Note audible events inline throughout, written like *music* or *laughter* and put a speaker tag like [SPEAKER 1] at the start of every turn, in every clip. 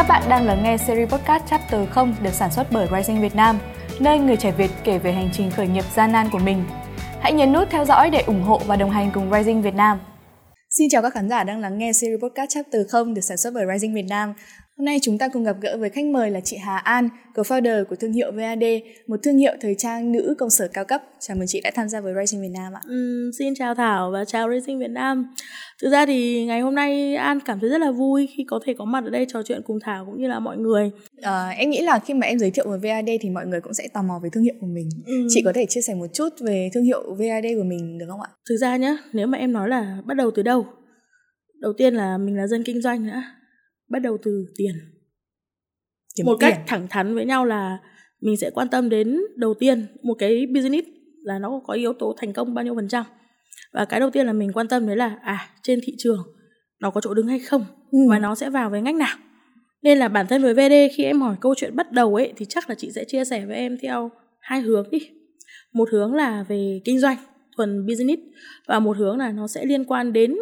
[SPEAKER 1] Các bạn đang lắng nghe series podcast Chapter 0 được sản xuất bởi Rising Việt Nam, nơi người trẻ Việt kể về hành trình khởi nghiệp gian nan của mình. Hãy nhấn nút theo dõi để ủng hộ và đồng hành cùng Rising Việt Nam. Xin chào các khán giả đang lắng nghe series podcast Chapter 0 được sản xuất bởi Rising Việt Nam. Hôm nay chúng ta cùng gặp gỡ với khách mời là chị Hà An, co-founder của thương hiệu VAD, một thương hiệu thời trang nữ công sở cao cấp. Chào mừng chị đã tham gia với Rising Việt Nam ạ.
[SPEAKER 2] Ừ, xin chào Thảo và chào Rising Việt Nam. Thực ra thì ngày hôm nay An cảm thấy rất là vui khi có thể có mặt ở đây trò chuyện cùng Thảo cũng như là mọi người.
[SPEAKER 1] À, em nghĩ là khi mà em giới thiệu về VAD thì mọi người cũng sẽ tò mò về thương hiệu của mình. Ừ. Chị có thể chia sẻ một chút về thương hiệu VAD của mình được không ạ?
[SPEAKER 2] Thực ra nhá, nếu mà em nói là bắt đầu từ đâu? Đầu tiên là mình là dân kinh doanh nữa bắt đầu từ tiền Kiếm một tiền. cách thẳng thắn với nhau là mình sẽ quan tâm đến đầu tiên một cái business là nó có yếu tố thành công bao nhiêu phần trăm và cái đầu tiên là mình quan tâm đấy là à trên thị trường nó có chỗ đứng hay không ừ. và nó sẽ vào với ngách nào nên là bản thân với VD khi em hỏi câu chuyện bắt đầu ấy thì chắc là chị sẽ chia sẻ với em theo hai hướng đi một hướng là về kinh doanh thuần business và một hướng là nó sẽ liên quan đến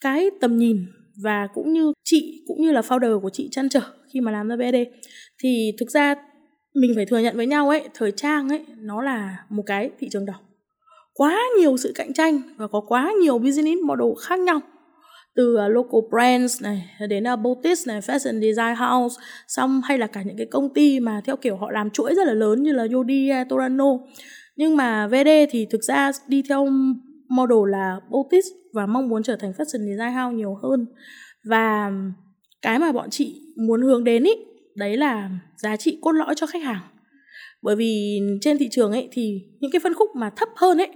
[SPEAKER 2] cái tầm nhìn và cũng như chị cũng như là founder của chị chăn trở khi mà làm ra VD thì thực ra mình phải thừa nhận với nhau ấy thời trang ấy nó là một cái thị trường đỏ. Quá nhiều sự cạnh tranh và có quá nhiều business model khác nhau. Từ à, local brands này đến uh, boutique này fashion design house xong hay là cả những cái công ty mà theo kiểu họ làm chuỗi rất là lớn như là Yodi, Torano. Nhưng mà VD thì thực ra đi theo model là boutique và mong muốn trở thành fashion design house nhiều hơn. Và cái mà bọn chị muốn hướng đến ý đấy là giá trị cốt lõi cho khách hàng. Bởi vì trên thị trường ấy thì những cái phân khúc mà thấp hơn ấy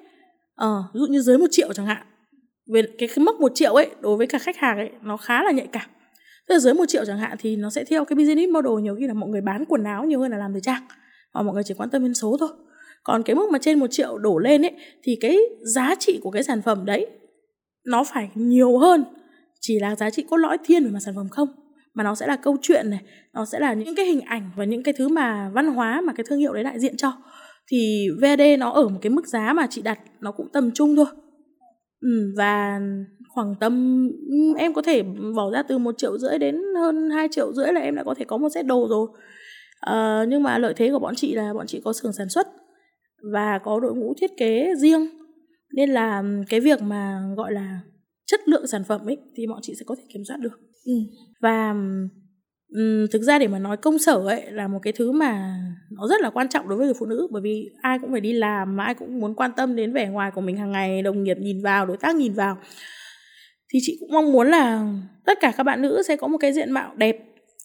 [SPEAKER 2] ờ ví dụ như dưới một triệu chẳng hạn về cái, cái một triệu ấy đối với cả khách hàng ấy nó khá là nhạy cảm. Tức là dưới một triệu chẳng hạn thì nó sẽ theo cái business model nhiều khi là mọi người bán quần áo nhiều hơn là làm thời trang và mọi người chỉ quan tâm đến số thôi. Còn cái mức mà trên một triệu đổ lên ấy thì cái giá trị của cái sản phẩm đấy nó phải nhiều hơn. Chỉ là giá trị cốt lõi thiên về mặt sản phẩm không mà nó sẽ là câu chuyện này nó sẽ là những cái hình ảnh và những cái thứ mà văn hóa mà cái thương hiệu đấy đại diện cho. Thì VD nó ở một cái mức giá mà chị đặt nó cũng tầm trung thôi. Ừ, và khoảng tầm em có thể bỏ ra từ một triệu rưỡi đến hơn 2 triệu rưỡi là em đã có thể có một set đồ rồi. À, nhưng mà lợi thế của bọn chị là bọn chị có xưởng sản xuất và có đội ngũ thiết kế riêng nên là cái việc mà gọi là chất lượng sản phẩm ấy thì bọn chị sẽ có thể kiểm soát được. Ừ. và um, thực ra để mà nói công sở ấy là một cái thứ mà nó rất là quan trọng đối với người phụ nữ. Bởi vì ai cũng phải đi làm mà ai cũng muốn quan tâm đến vẻ ngoài của mình hàng ngày đồng nghiệp nhìn vào đối tác nhìn vào. Thì chị cũng mong muốn là tất cả các bạn nữ sẽ có một cái diện mạo đẹp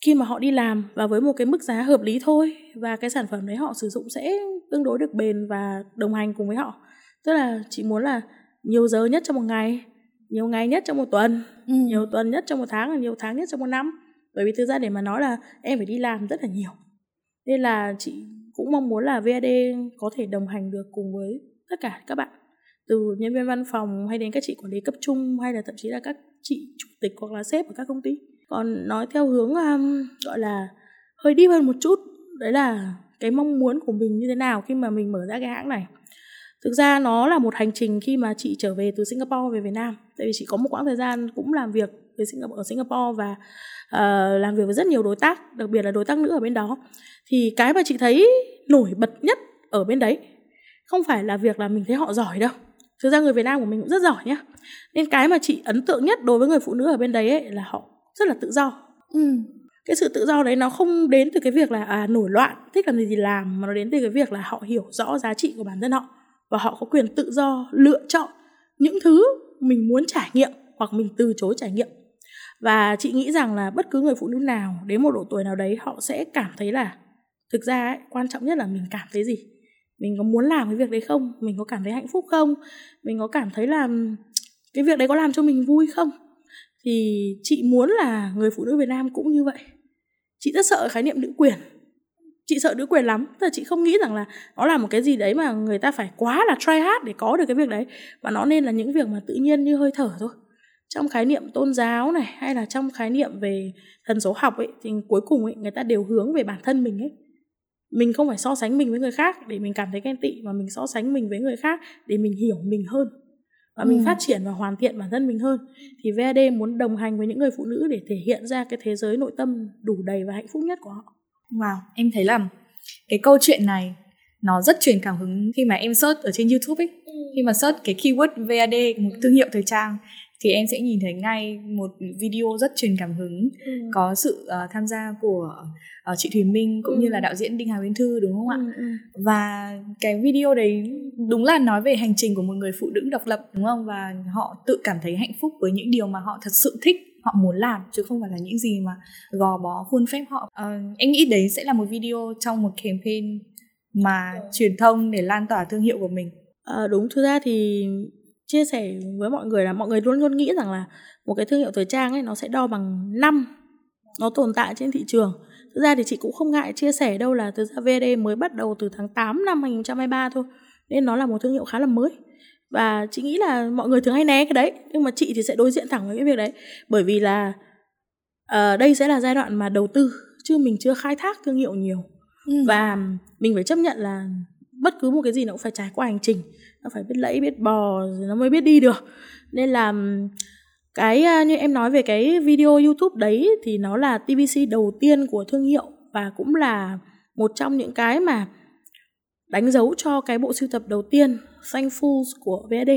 [SPEAKER 2] khi mà họ đi làm và với một cái mức giá hợp lý thôi. Và cái sản phẩm đấy họ sử dụng sẽ tương đối được bền và đồng hành cùng với họ tức là chị muốn là nhiều giờ nhất trong một ngày nhiều ngày nhất trong một tuần ừ. nhiều tuần nhất trong một tháng và nhiều tháng nhất trong một năm. Bởi vì thực ra để mà nói là em phải đi làm rất là nhiều. Nên là chị cũng mong muốn là VAD có thể đồng hành được cùng với tất cả các bạn. Từ nhân viên văn phòng hay đến các chị quản lý cấp trung hay là thậm chí là các chị chủ tịch hoặc là sếp ở các công ty. Còn nói theo hướng um, gọi là hơi đi hơn một chút đấy là cái mong muốn của mình như thế nào khi mà mình mở ra cái hãng này thực ra nó là một hành trình khi mà chị trở về từ Singapore về Việt Nam. Tại vì chị có một quãng thời gian cũng làm việc với Singapore, ở Singapore và uh, làm việc với rất nhiều đối tác đặc biệt là đối tác nữ ở bên đó. Thì cái mà chị thấy nổi bật nhất ở bên đấy không phải là việc là mình thấy họ giỏi đâu. Thực ra người Việt Nam của mình cũng rất giỏi nhá. Nên cái mà chị ấn tượng nhất đối với người phụ nữ ở bên đấy ấy là họ rất là tự do. Ừ. cái sự tự do đấy nó không đến từ cái việc là à, nổi loạn thích làm gì thì làm mà nó đến từ cái việc là họ hiểu rõ giá trị của bản thân họ và họ có quyền tự do lựa chọn những thứ mình muốn trải nghiệm hoặc mình từ chối trải nghiệm. Và chị nghĩ rằng là bất cứ người phụ nữ nào đến một độ tuổi nào đấy họ sẽ cảm thấy là thực ra ấy, quan trọng nhất là mình cảm thấy gì? Mình có muốn làm cái việc đấy không? Mình có cảm thấy hạnh phúc không? Mình có cảm thấy là cái việc đấy có làm cho mình vui không? Thì chị muốn là người phụ nữ việt nam cũng như vậy. Chị rất sợ khái niệm nữ quyền chị sợ nữ quyền lắm. Tức là chị không nghĩ rằng là nó là một cái gì đấy mà người ta phải quá là try hard để có được cái việc đấy. Mà nó nên là những việc mà tự nhiên như hơi thở thôi. Trong khái niệm tôn giáo này hay là trong khái niệm về thần số học ấy thì cuối cùng ấy người ta đều hướng về bản thân mình ấy. Mình không phải so sánh mình với người khác để mình cảm thấy ghen tị mà mình so sánh mình với người khác để mình hiểu mình hơn. Và mình ừ. phát triển và hoàn thiện bản thân mình hơn. Thì VAD muốn đồng hành với những người phụ nữ để thể hiện ra cái thế giới nội tâm đủ đầy và hạnh phúc nhất của họ.
[SPEAKER 1] Wow, em thấy là cái câu chuyện này nó rất truyền cảm hứng khi mà em search ở trên YouTube ấy. Ừ. Khi mà search cái keyword VAD một thương hiệu thời trang thì em sẽ nhìn thấy ngay một video rất truyền cảm hứng ừ. có sự uh, tham gia của uh, chị Thùy Minh cũng ừ. như là đạo diễn Đinh Hà Uyên Thư đúng không ạ? Ừ, ừ. Và cái video đấy đúng là nói về hành trình của một người phụ nữ độc lập đúng không? Và họ tự cảm thấy hạnh phúc với những điều mà họ thật sự thích họ muốn làm chứ không phải là những gì mà gò bó khuôn phép họ. Uh, em nghĩ đấy sẽ là một video trong một campaign mà truyền thông để lan tỏa thương hiệu của mình.
[SPEAKER 2] À, đúng thực ra thì chia sẻ với mọi người là mọi người luôn luôn nghĩ rằng là một cái thương hiệu thời trang ấy nó sẽ đo bằng năm nó tồn tại trên thị trường. Thực ra thì chị cũng không ngại chia sẻ đâu là thực ra VD mới bắt đầu từ tháng 8 năm 2023 thôi nên nó là một thương hiệu khá là mới. Và chị nghĩ là mọi người thường hay né cái đấy nhưng mà chị thì sẽ đối diện thẳng với cái việc đấy. Bởi vì là uh, đây sẽ là giai đoạn mà đầu tư chứ mình chưa khai thác thương hiệu nhiều. Ừ. và mình phải chấp nhận là bất cứ một cái gì nó cũng phải trải qua hành trình nó phải biết lẫy, biết bò rồi nó mới biết đi được nên là cái như em nói về cái video youtube đấy thì nó là tvc đầu tiên của thương hiệu và cũng là một trong những cái mà đánh dấu cho cái bộ sưu tập đầu tiên Thankful của VSD.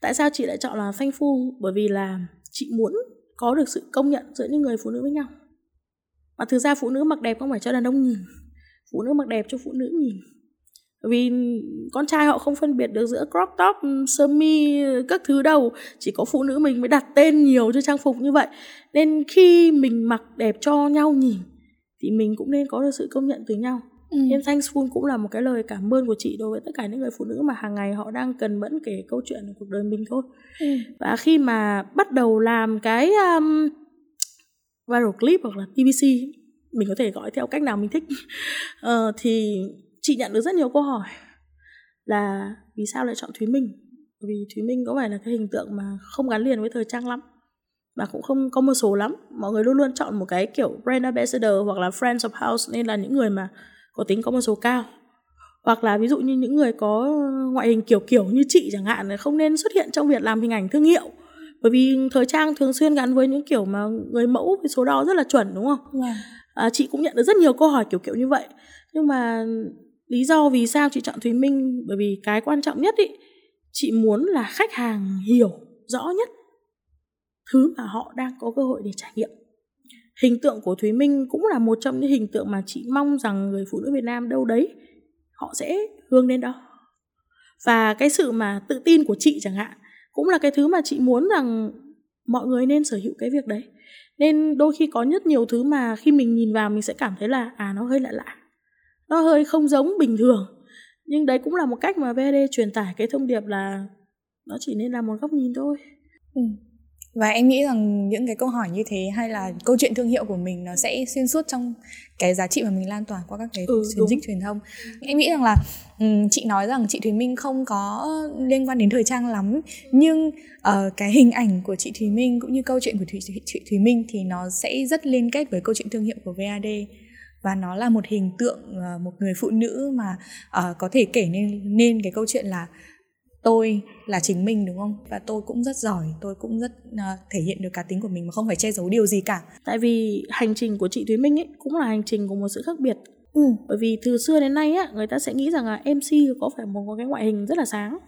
[SPEAKER 2] Tại sao chị lại chọn là Thankful? Bởi vì là chị muốn có được sự công nhận giữa những người phụ nữ với nhau. Mà thực ra phụ nữ mặc đẹp không phải cho đàn ông nhìn. Phụ nữ mặc đẹp cho phụ nữ nhìn vì con trai họ không phân biệt được giữa crop top sơ mi các thứ đâu. Chỉ có phụ nữ mình mới đặt tên nhiều cho trang phục như vậy. Nên khi mình mặc đẹp cho nhau nhìn thì mình cũng nên có được sự công nhận từ nhau. Ừ. nên thankful cũng là một cái lời cảm ơn của chị đối với tất cả những người phụ nữ mà hàng ngày họ đang cần mẫn kể câu chuyện của cuộc đời mình thôi. Ừ. và khi mà bắt đầu làm cái um, viral clip hoặc là tvc mình có thể gọi theo cách nào mình thích. Uh, *laughs* thì chị nhận được rất nhiều câu hỏi là vì sao lại chọn Thúy Minh? Vì Thúy Minh có phải là cái hình tượng mà không gắn liền với thời trang lắm và cũng không có một số lắm. Mọi người luôn luôn chọn một cái kiểu brand ambassador hoặc là friends of house nên là những người mà có tính có một số cao. Hoặc là ví dụ như những người có ngoại hình kiểu kiểu như chị chẳng hạn không nên xuất hiện trong việc làm hình ảnh thương hiệu. Bởi vì thời trang thường xuyên gắn với những kiểu mà người mẫu với số đo rất là chuẩn đúng không? Yeah. À, chị cũng nhận được rất nhiều câu hỏi kiểu kiểu như vậy. Nhưng mà lý do vì sao chị chọn thúy minh, bởi vì cái quan trọng nhất ý, chị muốn là khách hàng hiểu rõ nhất thứ mà họ đang có cơ hội để trải nghiệm. Hình tượng của thúy minh cũng là một trong những hình tượng mà chị mong rằng người phụ nữ việt nam đâu đấy họ sẽ hướng đến đó. Và cái sự mà tự tin của chị chẳng hạn cũng là cái thứ mà chị muốn rằng mọi người nên sở hữu cái việc đấy. Nên đôi khi có rất nhiều thứ mà khi mình nhìn vào mình sẽ cảm thấy là à nó hơi lạ lạ nó hơi không giống bình thường. Nhưng đấy cũng là một cách mà VD truyền tải cái thông điệp là nó chỉ nên là một góc nhìn thôi.
[SPEAKER 1] Ừ. và em nghĩ rằng những cái câu hỏi như thế hay là câu chuyện thương hiệu của mình nó sẽ xuyên suốt trong cái giá trị mà mình lan tỏa qua các cái ừ, chiến dịch truyền thông. Em nghĩ rằng là um, chị nói rằng chị Thùy Minh không có liên quan đến thời trang lắm. Nhưng uh, cái hình ảnh của chị Thùy Minh cũng như câu chuyện của Thùy, chị Thùy Minh thì nó sẽ rất liên kết với câu chuyện thương hiệu của VAD và nó là một hình tượng ờ, một người phụ nữ mà uh, có thể kể nên nên cái câu chuyện là tôi là chính mình đúng không? Và tôi cũng rất giỏi tôi cũng rất uh, thể hiện được cá tính của mình mà không phải che giấu điều gì cả.
[SPEAKER 2] Tại vì hành trình của chị thúy minh ấy cũng là hành trình của một sự khác biệt. Ừ. bởi vì từ xưa đến nay á người ta sẽ nghĩ rằng là mc có phải một cái ngoại hình rất là sáng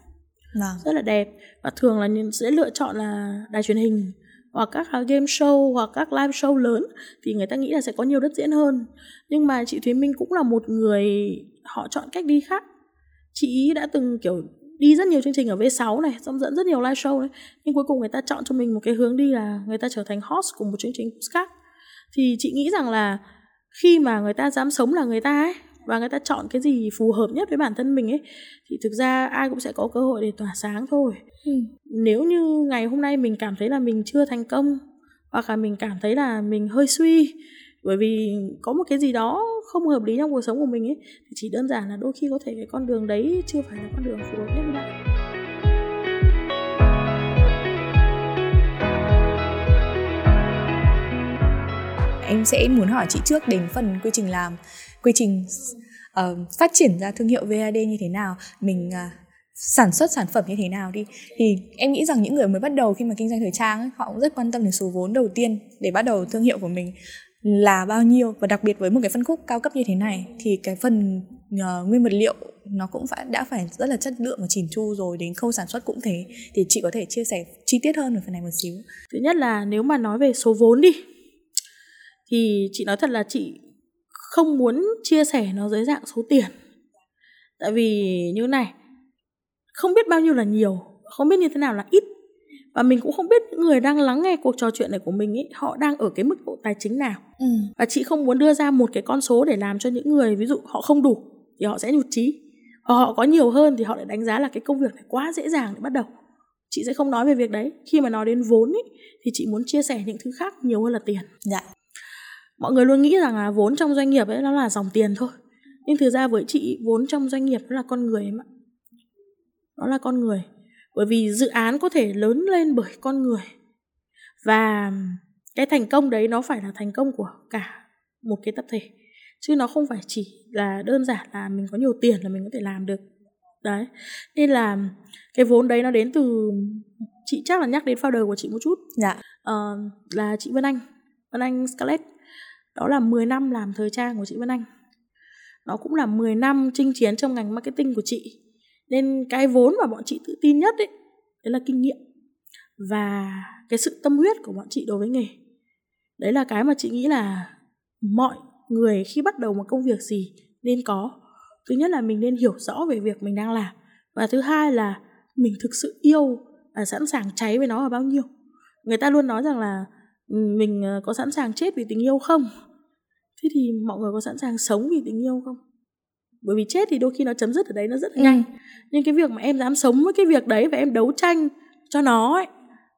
[SPEAKER 2] vâng. rất là đẹp. Và thường là sẽ lựa chọn là đài truyền hình hoặc các game show hoặc các live show lớn thì người ta nghĩ là sẽ có nhiều đất diễn hơn. Nhưng mà chị Thúy Minh cũng là một người họ chọn cách đi khác. Chị đã từng, kiểu, đi rất nhiều chương trình ở V6 này, xong dẫn rất nhiều live show đấy, nhưng cuối cùng người ta chọn cho mình một cái hướng đi là người ta trở thành host của một chương trình khác. Thì chị nghĩ rằng là khi mà người ta dám sống là người ta ấy và người ta chọn cái gì phù hợp nhất với bản thân mình ấy thì thực ra ai cũng sẽ có cơ hội để tỏa sáng thôi ừ. nếu như ngày hôm nay mình cảm thấy là mình chưa thành công hoặc là mình cảm thấy là mình hơi suy bởi vì có một cái gì đó không hợp lý trong cuộc sống của mình ấy thì chỉ đơn giản là đôi khi có thể cái con đường đấy chưa phải là con đường phù hợp nhất với bạn
[SPEAKER 1] em sẽ muốn hỏi chị trước đến phần quy trình làm quy trình uh, phát triển ra thương hiệu VAD như thế nào mình uh, sản xuất sản phẩm như thế nào đi. Thì em nghĩ rằng những người mới bắt đầu khi mà kinh doanh thời trang ấy, họ cũng rất quan tâm đến số vốn đầu tiên để bắt đầu thương hiệu của mình là bao nhiêu. Và đặc biệt với một cái phân khúc cao cấp như thế này thì cái phần uh, nguyên vật liệu nó cũng phải đã phải rất là chất lượng và chỉn chu rồi đến khâu sản xuất cũng thế. Thì chị có thể chia sẻ chi tiết hơn về phần này một xíu.
[SPEAKER 2] Thứ nhất là nếu mà nói về số vốn đi thì chị nói thật là chị không muốn chia sẻ nó dưới dạng số tiền. Tại vì như này không biết bao nhiêu là nhiều không biết như thế nào là ít. Và mình cũng không biết những người đang lắng nghe cuộc trò chuyện này của mình ấy họ đang ở cái mức độ tài chính nào. Ừ. và chị không muốn đưa ra một cái con số để làm cho những người ví dụ họ không đủ thì họ sẽ nhụt chí. Hoặc họ có nhiều hơn thì họ lại đánh giá là cái công việc này quá dễ dàng để bắt đầu. Chị sẽ không nói về việc đấy. Khi mà nói đến vốn ấy thì chị muốn chia sẻ những thứ khác nhiều hơn là tiền.
[SPEAKER 1] Dạ
[SPEAKER 2] mọi người luôn nghĩ rằng là vốn trong doanh nghiệp ấy nó là dòng tiền thôi. Nhưng thực ra với chị vốn trong doanh nghiệp nó là con người em ạ. Nó là con người. Bởi vì dự án có thể lớn lên bởi con người. Và cái thành công đấy nó phải là thành công của cả một cái tập thể. Chứ nó không phải chỉ là đơn giản là mình có nhiều tiền là mình có thể làm được. Đấy. Nên là cái vốn đấy nó đến từ chị chắc là nhắc đến founder của chị một chút.
[SPEAKER 1] Dạ.
[SPEAKER 2] Uh, là chị Vân Anh. Vân Anh Scarlett đó là 10 năm làm thời trang của chị Vân Anh. Nó cũng là 10 năm chinh chiến trong ngành marketing của chị. Nên cái vốn mà bọn chị tự tin nhất ấy, đấy là kinh nghiệm và cái sự tâm huyết của bọn chị đối với nghề. Đấy là cái mà chị nghĩ là mọi người khi bắt đầu một công việc gì nên có. Thứ nhất là mình nên hiểu rõ về việc mình đang làm và thứ hai là mình thực sự yêu và sẵn sàng cháy với nó ở bao nhiêu. Người ta luôn nói rằng là mình ờ, có sẵn sàng chết vì tình yêu không? Thế thì mọi người có sẵn sàng sống vì tình yêu không? Bởi vì chết thì đôi khi nó chấm dứt ở đấy nó rất là ừ. nhanh. Nhưng cái việc mà em dám sống với cái việc đấy và em đấu tranh cho nó ấy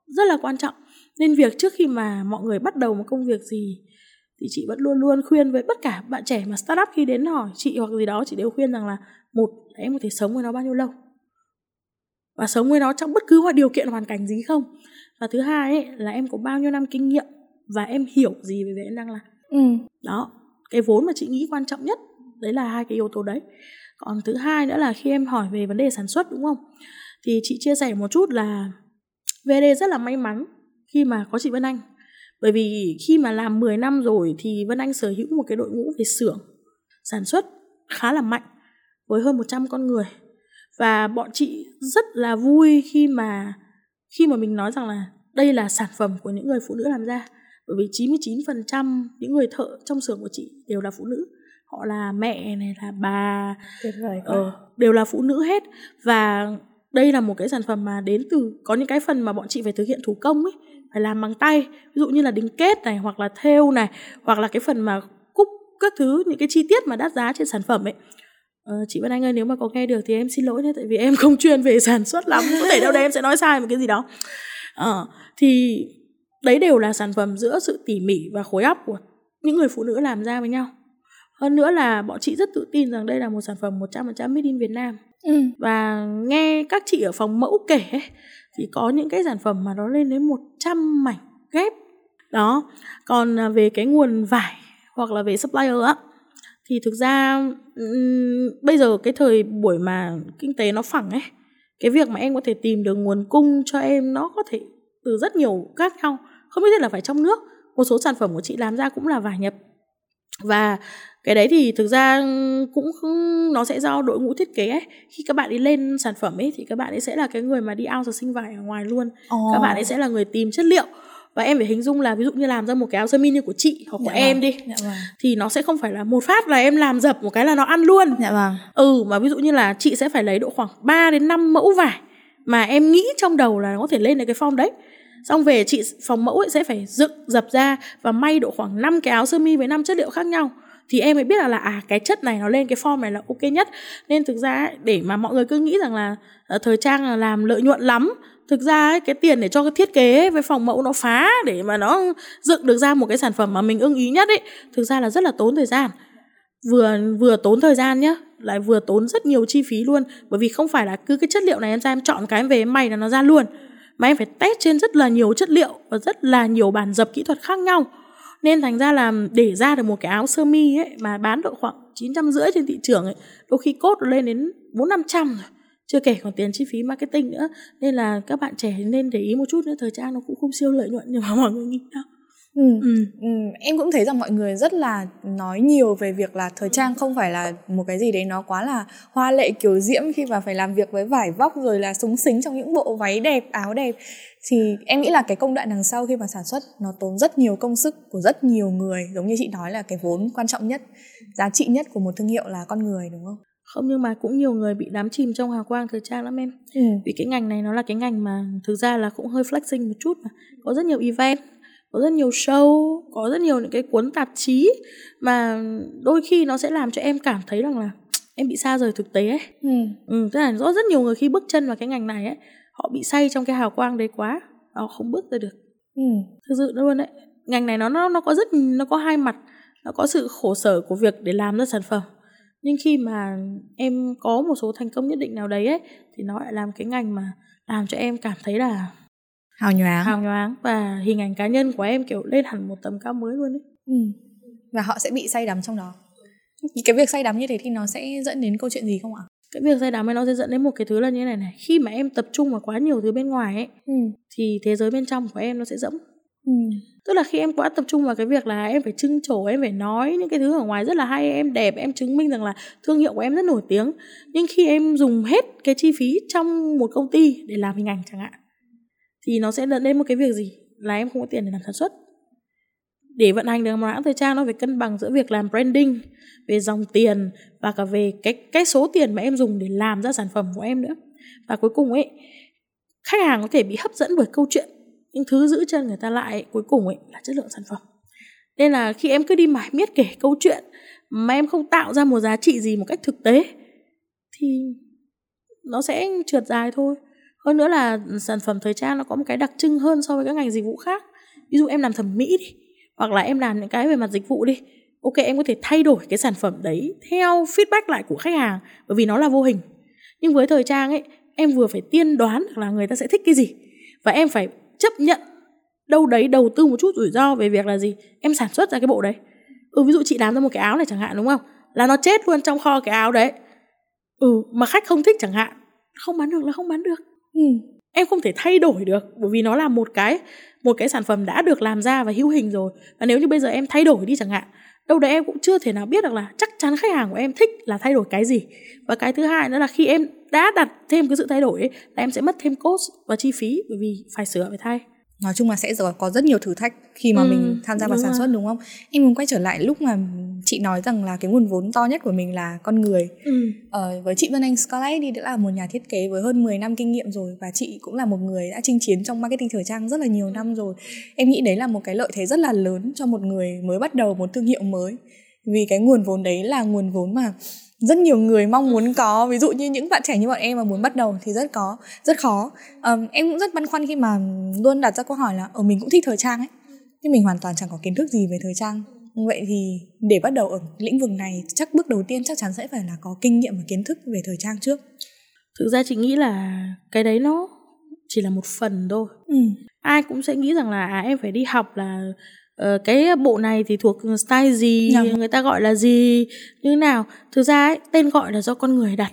[SPEAKER 2] rất là quan trọng. Nên việc trước khi mà mọi người bắt đầu một công việc gì thì chị vẫn luôn luôn khuyên với tất cả bạn trẻ mà startup khi đến hỏi chị hoặc gì đó chị đều khuyên rằng là một là em có thể sống với nó bao nhiêu lâu? Và sống với nó trong bất cứ điều kiện hoàn cảnh gì không và thứ hai ấy, là em có bao nhiêu năm kinh nghiệm và em hiểu gì về việc em đang làm. Ừ. đó cái vốn mà chị nghĩ quan trọng nhất đấy là hai cái yếu tố đấy. Còn thứ hai nữa là khi em hỏi về vấn đề sản xuất đúng không? Thì chị chia sẻ một chút là VD rất là may mắn khi mà có chị Vân Anh. Bởi vì khi mà làm 10 năm rồi thì Vân Anh sở hữu một cái đội ngũ về xưởng sản xuất khá là mạnh với hơn 100 con người. Và bọn chị rất là vui khi mà khi mà mình nói rằng là đây là sản phẩm của những người phụ nữ làm ra bởi vì 99% những người thợ trong xưởng của chị đều là phụ nữ. Họ là mẹ này là bà ờ, đều là phụ nữ hết. Và đây là một cái sản phẩm mà đến từ có những cái phần mà bọn chị phải thực hiện thủ công ấy phải làm bằng tay. Ví dụ như là đính kết này hoặc là thêu này hoặc là cái phần mà cúc các thứ những cái chi tiết mà đắt giá trên sản phẩm ấy Ờ, chị Vân Anh ơi nếu mà có nghe được thì em xin lỗi nhé tại vì em *laughs* không chuyên về sản xuất lắm có thể đâu đây em sẽ nói sai một cái gì đó. Ờ, thì đấy đều là sản phẩm giữa sự tỉ mỉ và khối óc của những người phụ nữ làm ra với nhau. Hơn nữa là bọn chị rất tự tin rằng đây là một sản phẩm 100% made in Việt Nam. Ừ. và nghe các chị ở phòng mẫu kể ấy, thì có những cái sản phẩm mà nó lên đến 100 mảnh ghép. Đó còn à, về cái nguồn vải hoặc là về supplier á thì thực ra um, bây giờ cái thời buổi mà kinh tế nó phẳng ấy cái việc mà em có thể tìm được nguồn cung cho em nó có thể từ rất nhiều khác nhau. Không biết là phải trong nước một số sản phẩm của chị làm ra cũng là vải nhập. Và cái đấy thì thực ra cũng nó sẽ do đội ngũ thiết kế ấy. Khi các bạn đi lên sản phẩm ấy thì các bạn ấy sẽ là cái người mà đi out sinh vải ở ngoài luôn. Oh. các bạn ấy sẽ là người tìm chất liệu và em phải hình dung là ví dụ như làm ra một cái áo sơ mi như của chị hoặc của dạ em vâng. đi dạ vâng. thì nó sẽ không phải là một phát là em làm dập một cái là nó ăn luôn
[SPEAKER 1] dạ vâng.
[SPEAKER 2] ừ mà ví dụ như là chị sẽ phải lấy độ khoảng 3 đến 5 mẫu vải mà em nghĩ trong đầu là nó có thể lên được cái form đấy xong về chị phòng mẫu ấy sẽ phải dựng dập ra và may độ khoảng 5 cái áo sơ mi với 5 chất liệu khác nhau thì em mới biết là là à cái chất này nó lên cái form này là ok nhất nên thực ra để mà mọi người cứ nghĩ rằng là uh, thời trang là làm lợi nhuận lắm thực ra ấy, cái tiền để cho cái thiết kế với phòng mẫu nó phá để mà nó dựng được ra một cái sản phẩm mà mình ưng ý nhất ấy thực ra là rất là tốn thời gian. Vừa vừa tốn thời gian nhá lại vừa tốn rất nhiều chi phí luôn. Bởi vì không phải là cứ cái chất liệu này em ra em chọn cái em về em may là nó ra luôn mà em phải test trên rất là nhiều chất liệu và rất là nhiều bản dập kỹ thuật khác nhau. Nên thành ra là để ra được một cái áo sơ mi ấy mà bán độ khoảng chín trăm rưỡi trên thị trường ấy đôi khi cốt lên đến bốn năm trăm rồi chưa kể còn tiền chi phí marketing nữa nên là các bạn trẻ nên để ý một chút nữa thời trang nó cũng không siêu lợi nhuận như mà mọi người nghĩ đâu
[SPEAKER 1] Ừ. Ừ. ừ. em cũng thấy rằng mọi người rất là nói nhiều về việc là thời trang không phải là một cái gì đấy nó quá là hoa lệ kiểu diễm khi mà phải làm việc với vải vóc rồi là súng xính trong những bộ váy đẹp áo đẹp thì em nghĩ là cái công đoạn đằng sau khi mà sản xuất nó tốn rất nhiều công sức của rất nhiều người giống như chị nói là cái vốn quan trọng nhất giá trị nhất của một thương hiệu là con người đúng không
[SPEAKER 2] không nhưng mà cũng nhiều người bị đắm chìm trong hào quang thời trang lắm em ừ. vì cái ngành này nó là cái ngành mà thực ra là cũng hơi flexing một chút mà có rất nhiều event có rất nhiều show có rất nhiều những cái cuốn tạp chí mà đôi khi nó sẽ làm cho em cảm thấy rằng là em bị xa rời thực tế ấy ừ. ừ tức là rất rất nhiều người khi bước chân vào cái ngành này ấy họ bị say trong cái hào quang đấy quá họ không bước ra được ừ. thực sự luôn đấy ngành này nó nó nó có rất nó có hai mặt nó có sự khổ sở của việc để làm ra sản phẩm nhưng khi mà em có một số thành công nhất định nào đấy ấy thì nó lại làm cái ngành mà làm cho em cảm thấy là
[SPEAKER 1] hào nhoáng.
[SPEAKER 2] hào nhoáng và hình ảnh cá nhân của em kiểu lên hẳn một tầm cao mới luôn ấy. Ừ.
[SPEAKER 1] và họ sẽ bị say đắm trong đó. Cái việc say đắm như thế thì nó sẽ dẫn đến câu chuyện gì không ạ?
[SPEAKER 2] Cái việc say đắm ấy nó sẽ dẫn đến một cái thứ là như thế này này. Khi mà em tập trung vào quá nhiều thứ bên ngoài ấy ừ. thì thế giới bên trong của em nó sẽ rỗng ừ. tức là khi em quá tập trung vào cái việc là em phải trưng trổ em phải nói những cái thứ ở ngoài rất là hay, em đẹp, em chứng minh rằng là thương hiệu của em rất nổi tiếng. Nhưng khi em dùng hết cái chi phí trong một công ty để làm hình ảnh chẳng hạn, thì nó sẽ dẫn đến một cái việc gì? Là em không có tiền để làm sản xuất. Để vận hành được một hãng thời trang nó phải cân bằng giữa việc làm branding, về dòng tiền và cả về cái cái số tiền mà em dùng để làm ra sản phẩm của em nữa. Và cuối cùng ấy, khách hàng có thể bị hấp dẫn bởi câu chuyện những thứ giữ chân người ta lại ấy, cuối cùng ấy là chất lượng sản phẩm. Nên là khi em cứ đi mãi miết kể câu chuyện mà em không tạo ra một giá trị gì một cách thực tế thì nó sẽ trượt dài thôi. Hơn nữa là sản phẩm thời trang nó có một cái đặc trưng hơn so với các ngành dịch vụ khác. Ví dụ em làm thẩm mỹ đi hoặc là em làm những cái về mặt dịch vụ đi ok em có thể thay đổi cái sản phẩm đấy theo feedback lại của khách hàng bởi vì nó là vô hình. Nhưng với thời trang ấy em vừa phải tiên đoán là người ta sẽ thích cái gì và em phải chấp nhận đâu đấy, đầu tư một chút rủi ro về việc là gì? Em sản xuất ra cái bộ đấy. Ừ ví dụ chị làm ra một cái áo này chẳng hạn, đúng không? Là nó chết luôn trong kho cái áo đấy. Ừ mà khách không thích chẳng hạn. Không bán được là không bán được. Ừ. em không thể thay đổi được, bởi vì nó là một cái một cái sản phẩm đã được làm ra và hữu hình rồi. Và nếu như bây giờ em thay đổi đi chẳng hạn đâu đấy em cũng chưa thể nào biết được là chắc chắn khách hàng của em thích là thay đổi cái gì. Và cái thứ hai nữa là khi em đã đặt thêm cái sự thay đổi ấy, là em sẽ mất thêm cost và chi phí bởi vì phải sửa phải thay
[SPEAKER 1] nói chung là sẽ có rất nhiều thử thách khi mà ừ, mình tham gia vào sản xuất đúng không? Em muốn quay trở lại lúc mà chị nói rằng là cái nguồn vốn to nhất của mình là con người. Ừ. ờ, với chị Vân Anh Scarlett đi đã là một nhà thiết kế với hơn 10 năm kinh nghiệm rồi và chị cũng là một người đã chinh chiến trong marketing thời trang rất là nhiều năm rồi. Em nghĩ đấy là một cái lợi thế rất là lớn cho một người mới bắt đầu một thương hiệu mới. Vì cái nguồn vốn đấy là nguồn vốn mà rất nhiều người mong muốn *laughs* có ví dụ như những bạn trẻ như bọn em mà muốn bắt đầu thì rất có rất khó. Um, em cũng rất băn khoăn khi mà luôn đặt ra câu hỏi là ở ờ, mình cũng thích thời trang ấy nhưng mình hoàn toàn chẳng có kiến thức gì về thời trang. Vậy thì để bắt đầu ở lĩnh vực này chắc bước đầu tiên chắc chắn sẽ phải là có kinh nghiệm và kiến thức về thời trang trước.
[SPEAKER 2] Thực ra chị nghĩ là cái đấy nó chỉ là một phần thôi. Ừ. ai cũng sẽ nghĩ rằng là à, em phải đi học là uh, cái bộ này thì thuộc style gì Nhầm. Dạ. người ta gọi là gì như nào? Thực ra ấy, tên gọi là do con người đặt.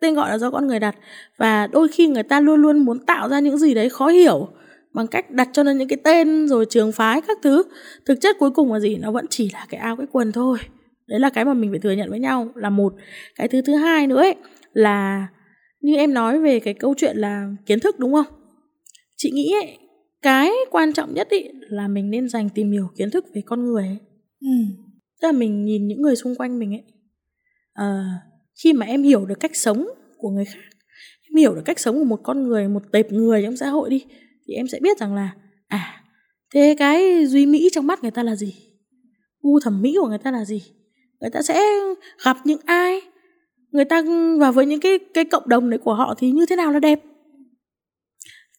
[SPEAKER 2] Tên gọi là do con người đặt. Và đôi khi người ta luôn luôn muốn tạo ra những gì đấy khó hiểu bằng cách đặt cho nó những cái tên rồi trường phái các thứ. Thực chất cuối cùng là gì? Nó vẫn chỉ là cái áo cái quần thôi. Đấy là cái mà mình phải thừa nhận với nhau là một. Cái thứ thứ hai nữa ấy là như em nói về cái câu chuyện là kiến thức đúng không? Chị nghĩ ấy, cái quan trọng nhất ý là mình nên dành tìm hiểu kiến thức về con người ấy. Ừ. Tức là mình nhìn những người xung quanh mình ấy. À, khi mà em hiểu được cách sống của người khác, em hiểu được cách sống của một con người, một tệp người trong xã hội đi, thì em sẽ biết rằng là à thế cái duy mỹ trong mắt người ta là gì, gu thẩm mỹ của người ta là gì, người ta sẽ gặp những ai, người ta và với những cái cái cộng đồng đấy của họ thì như thế nào là đẹp.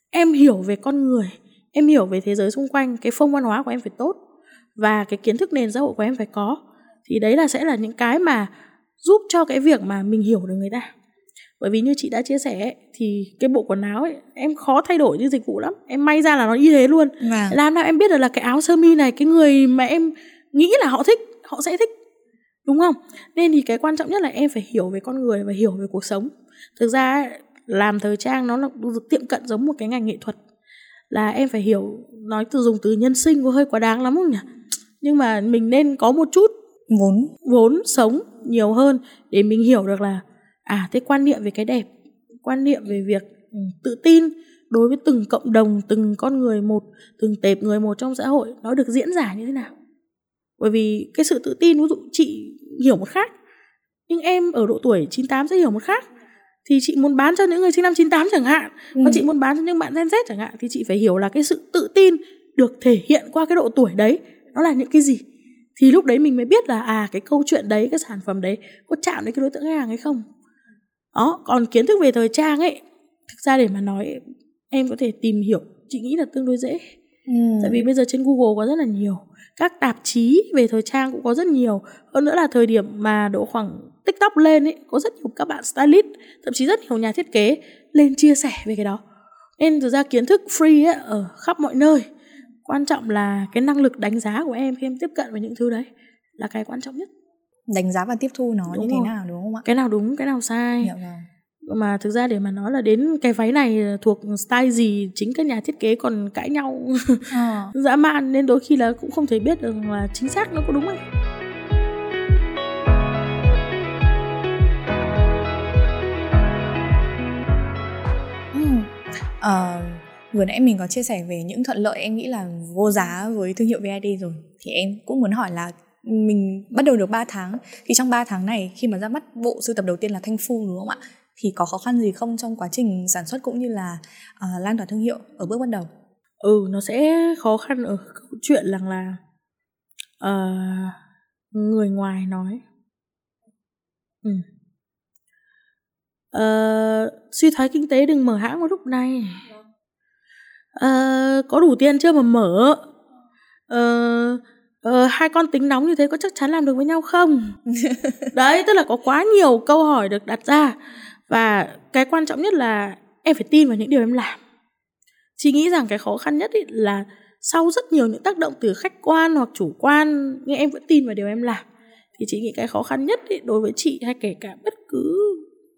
[SPEAKER 2] Em hiểu về con người em hiểu về thế giới xung quanh cái phong văn hóa của em phải tốt và cái kiến thức nền xã hội của em phải có. Thì đấy là sẽ là những cái mà giúp cho cái việc mà mình hiểu được người ta. Bởi vì như chị đã chia sẻ thì cái bộ quần áo ấy em khó thay đổi như dịch vụ lắm. Em may ra là nó như thế luôn. À. làm nào em biết được là cái áo sơ mi này cái người mà em nghĩ là họ thích họ sẽ thích. Đúng không? Nên thì cái quan trọng nhất là em phải hiểu về con người và hiểu về cuộc sống. Thực ra làm thời trang nó là tiệm cận giống một cái ngành nghệ thuật là em phải hiểu nói từ dùng từ nhân sinh có hơi quá đáng lắm không nhỉ? Nhưng mà mình nên có một chút
[SPEAKER 1] vốn.
[SPEAKER 2] vốn sống nhiều hơn để mình hiểu được là à thế quan niệm về cái đẹp quan niệm về việc ừ, tự tin đối với từng cộng đồng từng con người một từng tệp người một trong xã hội nó được diễn giải như thế nào. Bởi vì cái sự tự tin ví dụ chị hiểu một khác nhưng em ở độ tuổi 98 sẽ hiểu một khác thì chị muốn bán cho những người sinh năm 98 chẳng hạn ừ. còn chị muốn bán cho những bạn Gen Z chẳng hạn thì chị phải hiểu là cái sự tự tin được thể hiện qua cái độ tuổi đấy nó là những cái gì? Thì lúc đấy mình mới biết là à cái câu chuyện đấy cái sản phẩm đấy có chạm đến cái đối tượng khách hàng hay không. Đó còn kiến thức về thời trang ấy thực ra để mà nói em có thể tìm hiểu chị nghĩ là tương đối dễ ừ. tại vì bây giờ trên google có rất là nhiều. Các tạp chí về thời trang cũng có rất nhiều. Hơn nữa là thời điểm mà độ khoảng tiktok lên ấy có rất nhiều các bạn stylist thậm chí rất nhiều nhà thiết kế lên chia sẻ về cái đó. Nên thực ra kiến thức free ấy, ở khắp mọi nơi. Quan trọng là cái năng lực đánh giá của em khi em tiếp cận với những thứ đấy là cái quan trọng nhất.
[SPEAKER 1] Đánh giá và tiếp thu nó đúng như rồi. thế nào đúng không ạ?
[SPEAKER 2] Cái nào đúng cái nào sai.
[SPEAKER 1] Dạ vâng.
[SPEAKER 2] Mà thực ra để mà nói là đến cái váy này thuộc style gì chính các nhà thiết kế còn cãi nhau. À. *laughs* dã man nên đôi khi là cũng không thể biết được là chính xác nó có đúng không?
[SPEAKER 1] Uh, vừa nãy mình có chia sẻ về những thuận lợi em nghĩ là vô giá với thương hiệu VID rồi. Thì em cũng muốn hỏi là mình bắt đầu được 3 tháng thì trong 3 tháng này khi mà ra mắt bộ sưu tập đầu tiên là Thanh Phu đúng không ạ thì có khó khăn gì không trong quá trình sản xuất cũng như là uh, lan tỏa thương hiệu ở bước bắt đầu?
[SPEAKER 2] Ừ nó sẽ khó khăn ở câu chuyện rằng là uh, người ngoài nói. Ừ. uh, suy thoái kinh tế đừng mở hãng vào lúc này. Uh, có đủ tiền chưa mà mở? Uh, uh, hai con tính nóng như thế có chắc chắn làm được với nhau không? *laughs* Đấy tức là có quá nhiều câu hỏi được đặt ra và cái quan trọng nhất là em phải tin vào những điều em làm. Chị nghĩ rằng cái khó khăn nhất ý là sau rất nhiều những tác động từ khách quan hoặc chủ quan nhưng em vẫn tin vào điều em làm. Thì chị nghĩ cái khó khăn nhất ý, đối với chị hay kể cả bất cứ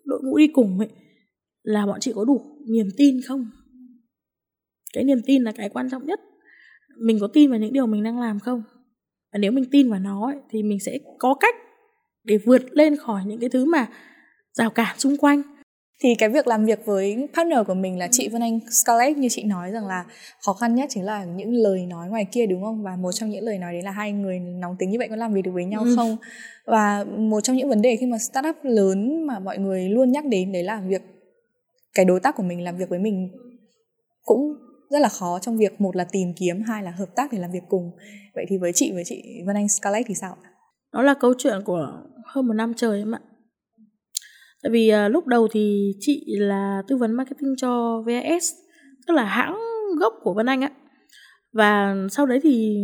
[SPEAKER 2] đội ngũ đi cùng ấy là bọn chị có đủ niềm tin không? Cái niềm tin là cái quan trọng nhất. Mình có tin vào những điều mình đang làm không? Và nếu mình tin vào nó ấy, thì mình sẽ có cách để vượt lên khỏi những cái thứ mà rào cản xung quanh.
[SPEAKER 1] Thì cái việc làm việc với partner của mình là chị Vân Anh Scarlett như chị nói rằng là khó khăn nhất chính là những lời nói ngoài kia đúng không? Và một trong những lời nói đấy là hai người nóng tính như vậy có làm việc được với nhau ừ. không? Và một trong những vấn đề khi mà startup lớn mà mọi người luôn nhắc đến đấy là việc cái đối tác của mình làm việc với mình cũng rất là khó trong việc một là tìm kiếm hai là hợp tác để làm việc cùng. Vậy thì với chị với chị Vân Anh Scarlett thì sao
[SPEAKER 2] nó là câu chuyện của hơn một năm trời em ạ tại vì uh, lúc đầu thì chị là tư vấn marketing cho VAS tức là hãng gốc của Vân Anh á. Và sau đấy thì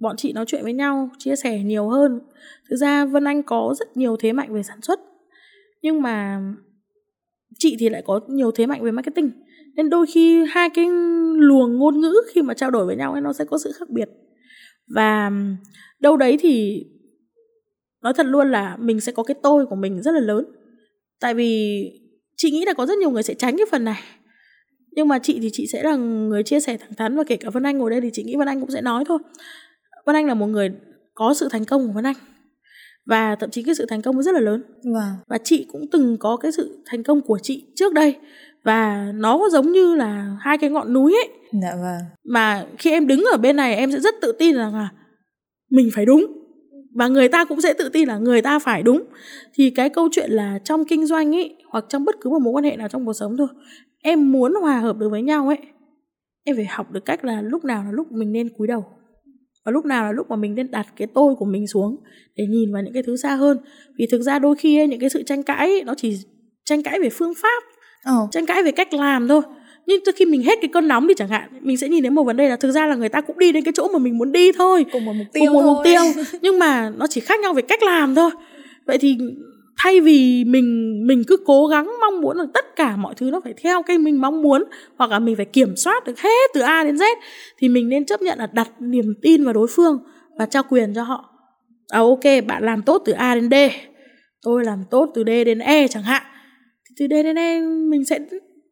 [SPEAKER 2] bọn chị nói chuyện với nhau chia sẻ nhiều hơn. Thực ra Vân Anh có rất nhiều thế mạnh về sản xuất nhưng mà chị thì lại có nhiều thế mạnh về marketing. Nên đôi khi hai cái luồng ngôn ngữ khi mà trao đổi với nhau ấy nó sẽ có sự khác biệt. Và đâu đấy thì nói thật luôn là mình sẽ có cái tôi của mình rất là lớn tại vì chị nghĩ là có rất nhiều người sẽ tránh cái phần này. Nhưng mà chị thì chị sẽ là người chia sẻ thẳng thắn và kể cả Vân Anh ngồi đây thì chị nghĩ Vân Anh cũng sẽ nói thôi. Vân Anh là một người có sự thành công của Vân Anh. Và thậm chí cái sự thành công rất là lớn.
[SPEAKER 1] Vâng.
[SPEAKER 2] và chị cũng từng có cái sự thành công của chị trước đây. Và nó có giống như là hai cái ngọn núi ấy.
[SPEAKER 1] Dạ vâng.
[SPEAKER 2] Mà khi em đứng ở bên này em sẽ rất tự tin rằng là mình phải đúng và người ta cũng sẽ tự tin là người ta phải đúng. Thì cái câu chuyện là trong kinh doanh ấy hoặc trong bất cứ một mối quan hệ nào trong cuộc sống thôi em muốn hòa hợp được với nhau ấy em phải học được cách là lúc nào là lúc mình nên cúi đầu. Và lúc nào là lúc mà mình nên đặt cái tôi của mình xuống để nhìn vào những cái thứ xa hơn. Vì thực ra đôi khi ấy, những cái sự tranh cãi ấy, nó chỉ tranh cãi về phương pháp
[SPEAKER 1] oh.
[SPEAKER 2] tranh cãi về cách làm thôi nhưng từ khi mình hết cái cơn nóng đi chẳng hạn mình sẽ nhìn đến một vấn đề là thực ra là người ta cũng đi đến cái chỗ mà mình muốn đi thôi.
[SPEAKER 1] Cùng một mục tiêu
[SPEAKER 2] cùng một mục tiêu. *laughs* Nhưng mà nó chỉ khác nhau về cách làm thôi. Vậy thì thay vì mình mình cứ cố gắng mong muốn là tất cả mọi thứ nó phải theo cái mình mong muốn hoặc là mình phải kiểm soát được hết từ A đến Z thì mình nên chấp nhận là đặt niềm tin vào đối phương và trao quyền cho họ. À ok bạn làm tốt từ A đến D. Tôi làm tốt từ D đến E chẳng hạn. Thì từ D đến E mình sẽ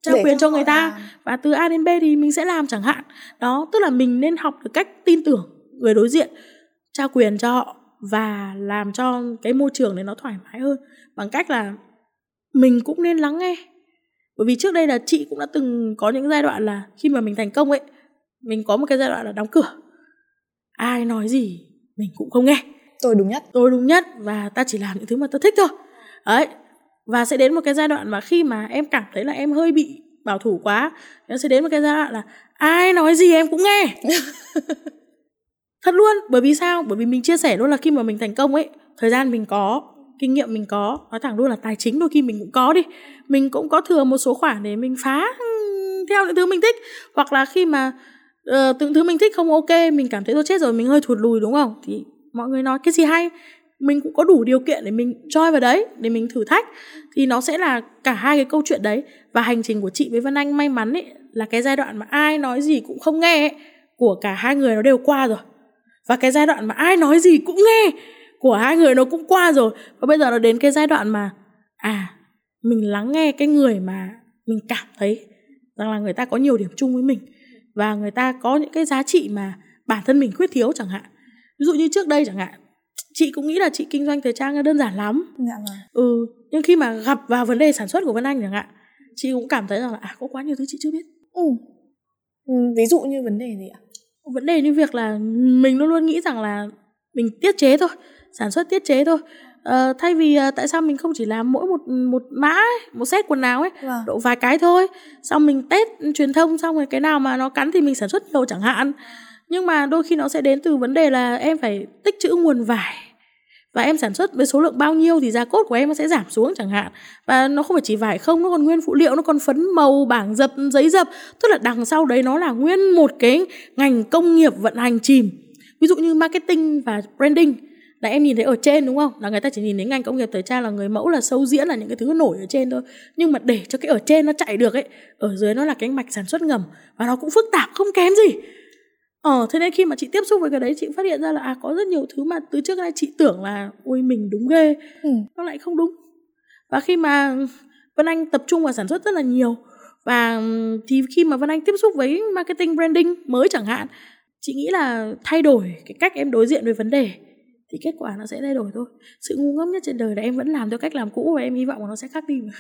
[SPEAKER 2] trao quyền cho người ta làm. và từ A đến B thì mình sẽ làm chẳng hạn. Đó tức là mình nên học được cách tin tưởng người đối diện trao quyền cho họ và làm cho cái môi trường này nó thoải mái hơn. Bằng cách là mình cũng nên lắng nghe. Bởi vì trước đây là chị cũng đã từng có những giai đoạn là khi mà mình thành công ấy mình có một cái giai đoạn là đóng cửa. Ai nói gì mình cũng không nghe.
[SPEAKER 1] Tôi đúng nhất.
[SPEAKER 2] Tôi đúng nhất và ta chỉ làm những thứ mà tôi thích thôi. Đấy và sẽ đến một cái giai đoạn mà khi mà em cảm thấy là em hơi bị bảo thủ quá nó sẽ đến một cái giai đoạn là ai nói gì em cũng nghe. *laughs* Thật luôn bởi vì sao? Bởi vì mình chia sẻ luôn là khi mà mình thành công ấy thời gian mình có kinh nghiệm mình có nói thẳng luôn là tài chính đôi khi mình cũng có đi. Mình cũng có thừa một số khoản để mình phá theo những thứ mình thích. Hoặc là khi mà uh, từng thứ mình thích không ok mình cảm thấy tôi chết rồi mình hơi thụt lùi đúng không? Thì mọi người nói cái gì hay mình cũng có đủ điều kiện để mình join vào đấy để mình thử thách. Thì nó sẽ là cả hai cái câu chuyện đấy. Và hành trình của chị với Vân Anh may mắn ấy là cái giai đoạn mà ai nói gì cũng không nghe ấy, của cả hai người nó đều qua rồi. Và cái giai đoạn mà ai nói gì cũng nghe của hai người nó cũng qua rồi. Và bây giờ nó đến cái giai đoạn mà à mình lắng nghe cái người mà mình cảm thấy rằng là người ta có nhiều điểm chung với mình. Và người ta có những cái giá trị mà bản thân mình khuyết thiếu chẳng hạn. Ví dụ như trước đây chẳng hạn chị cũng nghĩ là chị kinh doanh thời trang đơn giản lắm dạ vâng. ừ nhưng khi mà gặp vào vấn đề sản xuất của vân anh chẳng hạn chị cũng cảm thấy rằng là à có quá nhiều thứ chị chưa biết
[SPEAKER 1] ừ. ừ ví dụ như vấn đề gì ạ
[SPEAKER 2] vấn đề như việc là mình luôn luôn nghĩ rằng là mình tiết chế thôi sản xuất tiết chế thôi ờ, thay vì uh, tại sao mình không chỉ làm mỗi một một mã ấy, một set quần áo ấy vâng. độ vài cái thôi xong mình test truyền thông xong rồi cái nào mà nó cắn thì mình sản xuất nhiều chẳng hạn nhưng mà đôi khi nó sẽ đến từ vấn đề là em phải tích trữ nguồn vải và em sản xuất với số lượng bao nhiêu thì giá cốt của em nó sẽ giảm xuống chẳng hạn. Và nó không phải chỉ vải không, nó còn nguyên phụ liệu, nó còn phấn màu, bảng dập, giấy dập. Tức là đằng sau đấy nó là nguyên một cái ngành công nghiệp vận hành chìm. Ví dụ như marketing và branding. Là em nhìn thấy ở trên đúng không? Là người ta chỉ nhìn thấy ngành công nghiệp thời trang là người mẫu, là sâu diễn, là những cái thứ nổi ở trên thôi. Nhưng mà để cho cái ở trên nó chạy được ấy, ở dưới nó là cái mạch sản xuất ngầm. Và nó cũng phức tạp, không kém gì ờ thế nên khi mà chị tiếp xúc với cái đấy chị phát hiện ra là à có rất nhiều thứ mà từ trước nay chị tưởng là ôi mình đúng ghê. Ừ. nó lại không đúng. Và khi mà Vân Anh tập trung vào sản xuất rất là nhiều và thì khi mà Vân Anh tiếp xúc với marketing branding mới chẳng hạn chị nghĩ là thay đổi cái cách em đối diện với vấn đề thì kết quả nó sẽ thay đổi thôi. Sự ngu ngốc nhất trên đời là em vẫn làm theo cách làm cũ và em hy vọng là nó sẽ khác đi mà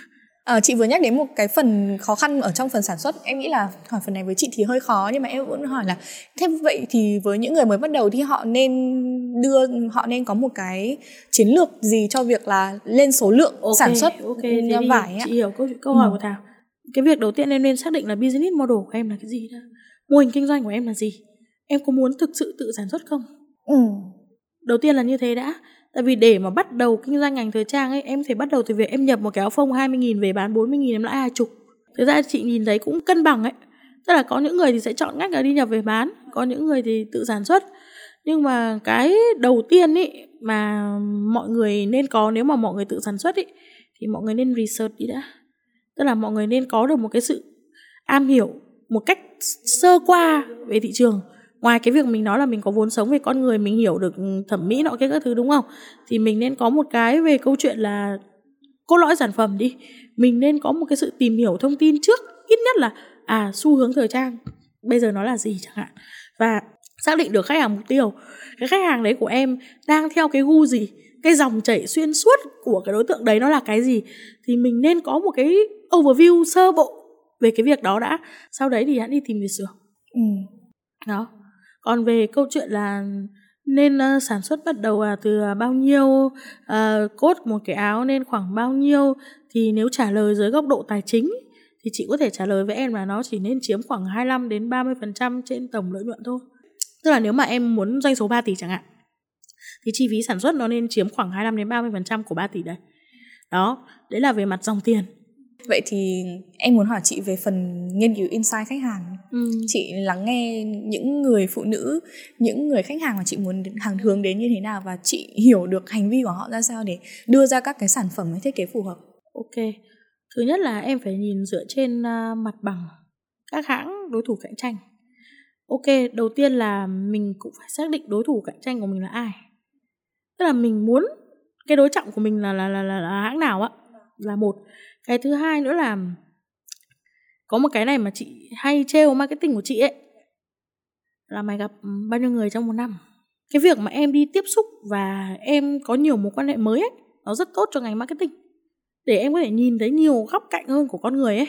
[SPEAKER 1] À, chị vừa nhắc đến một cái phần khó khăn ở trong phần sản xuất. Em nghĩ là hỏi phần này với chị thì hơi khó nhưng mà em vẫn hỏi là thế vậy thì với những người mới bắt đầu thì họ nên đưa họ nên có một cái chiến lược gì cho việc là lên số lượng okay, sản xuất
[SPEAKER 2] okay, vải chị hiểu câu câu hỏi ừ. của thảo. Cái việc đầu tiên em nên xác định là business model của em là cái gì đó mô hình kinh doanh của em là gì? Em có muốn thực sự tự sản xuất không? Ừ. đầu tiên là như thế đã Tại vì để mà bắt đầu kinh doanh ngành thời trang ấy, Em phải bắt đầu từ việc em nhập một cái áo phông 20.000 về bán 40.000 em lãi hai chục. Thực ra chị nhìn thấy cũng cân bằng ấy. Tức là có những người thì sẽ chọn cách là đi nhập về bán, Có những người thì tự sản xuất. Nhưng mà cái đầu tiên ấy Mà mọi người nên có nếu mà mọi người tự sản xuất ý, Thì mọi người nên research đi đã. Tức là mọi người nên có được một cái sự am hiểu một cách sơ qua về thị trường ngoài cái việc mình nói là mình có vốn sống về con người mình hiểu được thẩm mỹ nọ kia các thứ đúng không? Thì mình nên có một cái về câu chuyện là cốt lõi sản phẩm đi. Mình nên có một cái sự tìm hiểu thông tin trước ít nhất là à xu hướng thời trang bây giờ nó là gì chẳng hạn và xác định được khách hàng mục tiêu. Cái khách hàng đấy của em đang theo cái gu gì? Cái dòng chảy xuyên suốt của cái đối tượng đấy nó là cái gì? Thì mình nên có một cái overview sơ bộ về cái việc đó đã. Sau đấy thì hãy đi tìm việc sửa ừ. đó còn về câu chuyện là nên uh, sản xuất bắt đầu uh, từ uh, bao nhiêu uh, cốt một cái áo nên khoảng bao nhiêu thì nếu trả lời dưới góc độ tài chính thì chị có thể trả lời với em là nó chỉ nên chiếm khoảng 25 đến 30% trên tổng lợi nhuận thôi. Tức là nếu mà em muốn doanh số 3 tỷ chẳng hạn thì chi phí sản xuất nó nên chiếm khoảng 25 đến 30% của 3 tỷ đấy. Đó, đấy là về mặt dòng tiền
[SPEAKER 1] vậy thì em muốn hỏi chị về phần nghiên cứu insight khách hàng. Ừ. chị lắng nghe những người phụ nữ những người khách hàng mà chị muốn hàng hướng đến như thế nào và chị hiểu được hành vi của họ ra sao để đưa ra các cái sản phẩm hay thiết kế phù hợp?
[SPEAKER 2] Ok. Thứ nhất là em phải nhìn dựa trên uh, mặt bằng các hãng đối thủ cạnh tranh. Ok đầu tiên là mình cũng phải xác định đối thủ cạnh tranh của mình là ai. Tức là mình muốn cái đối trọng của mình là là là là, là hãng nào á là một cái thứ hai nữa là có một cái này mà chị hay trêu marketing của chị ấy là mày gặp bao nhiêu người trong một năm. Cái việc mà em đi tiếp xúc và em có nhiều mối quan hệ mới ấy nó rất tốt cho ngành marketing. Để em có thể nhìn thấy nhiều góc cạnh hơn của con người ấy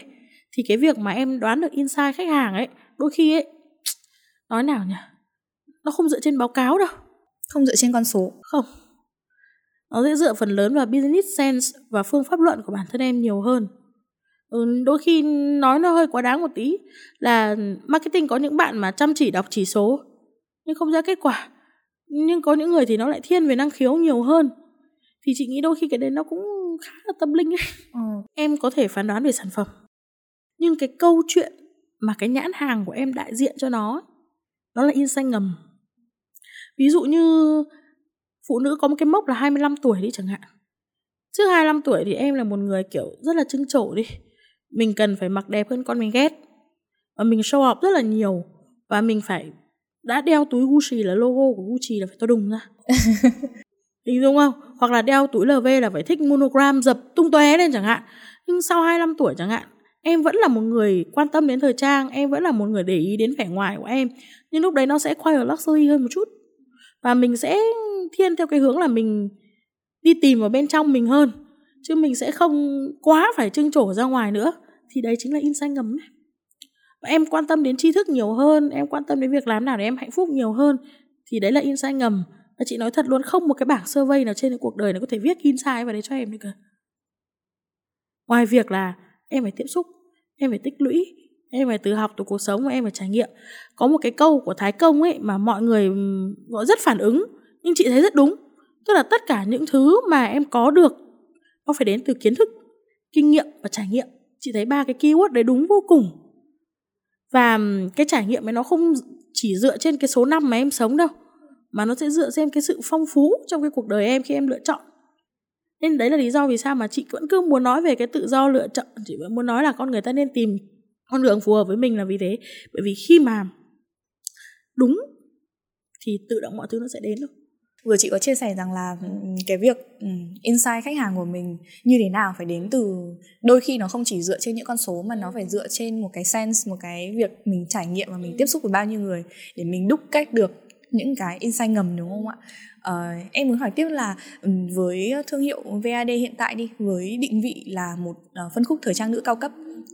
[SPEAKER 2] thì cái việc mà em đoán được insight khách hàng ấy đôi khi ấy *tsk* nói nào nhỉ? Nó không dựa trên báo cáo đâu.
[SPEAKER 1] Không dựa trên con số.
[SPEAKER 2] Không nó sẽ dựa phần lớn vào business sense và phương pháp luận của bản thân em nhiều hơn. Ừ, đôi khi nói nó hơi quá đáng một tí là marketing có những bạn mà chăm chỉ đọc chỉ số nhưng không ra kết quả. Nhưng có những người thì nó lại thiên về năng khiếu nhiều hơn. Thì chị nghĩ đôi khi cái đấy nó cũng khá là tâm linh ấy. Ừ. em có thể phán đoán về sản phẩm. Nhưng cái câu chuyện mà cái nhãn hàng của em đại diện cho nó nó là in xanh ngầm. Ví dụ như phụ nữ có một cái mốc là 25 tuổi đi chẳng hạn. Trước 25 tuổi thì em là một người kiểu rất là trưng trổ đi. Mình cần phải mặc đẹp hơn con mình ghét. Và mình show off rất là nhiều. Và mình phải đã đeo túi Gucci là logo của Gucci là phải to đùng ra. *laughs* Hình dung không? Hoặc là đeo túi LV là phải thích monogram dập tung tóe lên chẳng hạn. Nhưng sau 25 tuổi chẳng hạn em vẫn là một người quan tâm đến thời trang em vẫn là một người để ý đến vẻ ngoài của em. Nhưng lúc đấy nó sẽ quay ở luxury hơn một chút và mình sẽ thiên theo cái hướng là mình đi tìm vào bên trong mình hơn, chứ mình sẽ không quá phải trưng trổ ra ngoài nữa. Thì đấy chính là in xanh ngầm. Và em quan tâm đến tri thức nhiều hơn, em quan tâm đến việc làm nào để em hạnh phúc nhiều hơn, thì đấy là in sai ngầm. Và chị nói thật luôn, không một cái bảng survey nào trên cái cuộc đời này có thể viết insight vào đấy cho em được cả. Ngoài việc là em phải tiếp xúc, em phải tích lũy em phải tự học từ cuộc sống và em phải trải nghiệm. Có một cái câu của thái công ấy mà mọi người gọi rất phản ứng, nhưng chị thấy rất đúng. Tức là tất cả những thứ mà em có được, nó phải đến từ kiến thức, kinh nghiệm và trải nghiệm. Chị thấy ba cái keyword đấy đúng vô cùng. Và cái trải nghiệm ấy nó không chỉ dựa trên cái số năm mà em sống đâu, mà nó sẽ dựa trên cái sự phong phú trong cái cuộc đời em khi em lựa chọn. Nên đấy là lý do vì sao mà chị vẫn cứ muốn nói về cái tự do lựa chọn. Chị vẫn muốn nói là con người ta nên tìm con đường phù hợp với mình là vì thế. Bởi vì khi mà đúng thì tự động mọi thứ nó sẽ đến thôi.
[SPEAKER 1] Vừa chị có chia sẻ rằng là cái việc insight khách hàng của mình như thế nào phải đến từ đôi khi nó không chỉ dựa trên những con số mà nó phải dựa trên một cái sense một cái việc mình trải nghiệm và mình tiếp xúc với bao nhiêu người để mình đúc cách được những cái insight ngầm đúng không ạ? Uh, em muốn hỏi tiếp là với thương hiệu VAD hiện tại đi với định vị là một uh, phân khúc thời trang nữ cao cấp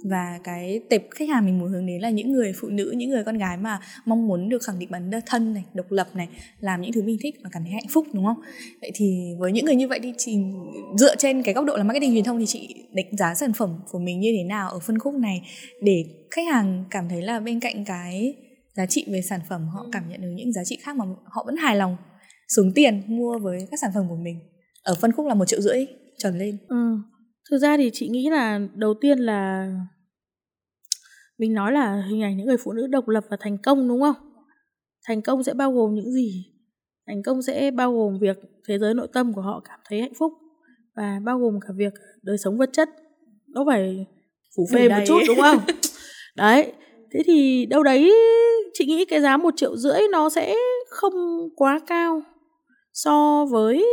[SPEAKER 1] và cái tệp khách hàng mình muốn hướng đến là những người phụ nữ, những người con gái mà mong muốn được khẳng định bản thân này, độc lập này, làm những thứ mình thích và cảm thấy hạnh phúc, đúng không? Vậy thì với những người như vậy thì chị dựa trên cái góc độ là marketing truyền thông thì chị đánh giá sản phẩm của mình như thế nào ở phân khúc này để khách hàng cảm thấy là bên cạnh cái giá trị về sản phẩm họ cảm nhận được những giá trị khác mà họ vẫn hài lòng, xuống tiền mua với các sản phẩm của mình? Ở phân khúc là một triệu rưỡi trở lên.
[SPEAKER 2] Ừ thực ra thì chị nghĩ là đầu tiên là mình nói là hình ảnh những người phụ nữ độc lập và thành công đúng không? Thành công sẽ bao gồm những gì? Thành công sẽ bao gồm việc thế giới nội tâm của họ cảm thấy hạnh phúc và bao gồm cả việc đời sống vật chất. Nó phải phủ phê một chút đúng không? *laughs* Đấy thế thì đâu đấy chị nghĩ cái giá một triệu rưỡi nó sẽ không quá cao so với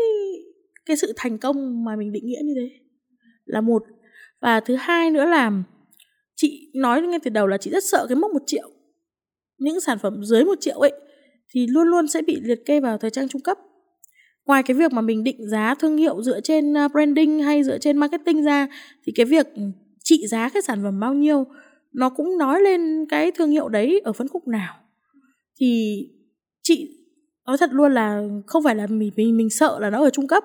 [SPEAKER 2] cái sự thành công mà mình định nghĩa như thế là một. Và thứ hai nữa là chị nói ngay từ đầu là chị rất sợ cái mốc một triệu. Những sản phẩm dưới một triệu ấy thì luôn luôn sẽ bị liệt kê vào thời trang trung cấp. Ngoài cái việc mà mình định giá thương hiệu dựa trên à, branding hay dựa trên marketing ra thì cái việc trị giá cái sản phẩm bao nhiêu nó cũng nói lên cái thương hiệu đấy ở phân khúc nào. Thì chị nói thật luôn là không phải là mình mình, mình sợ là nó ở trung cấp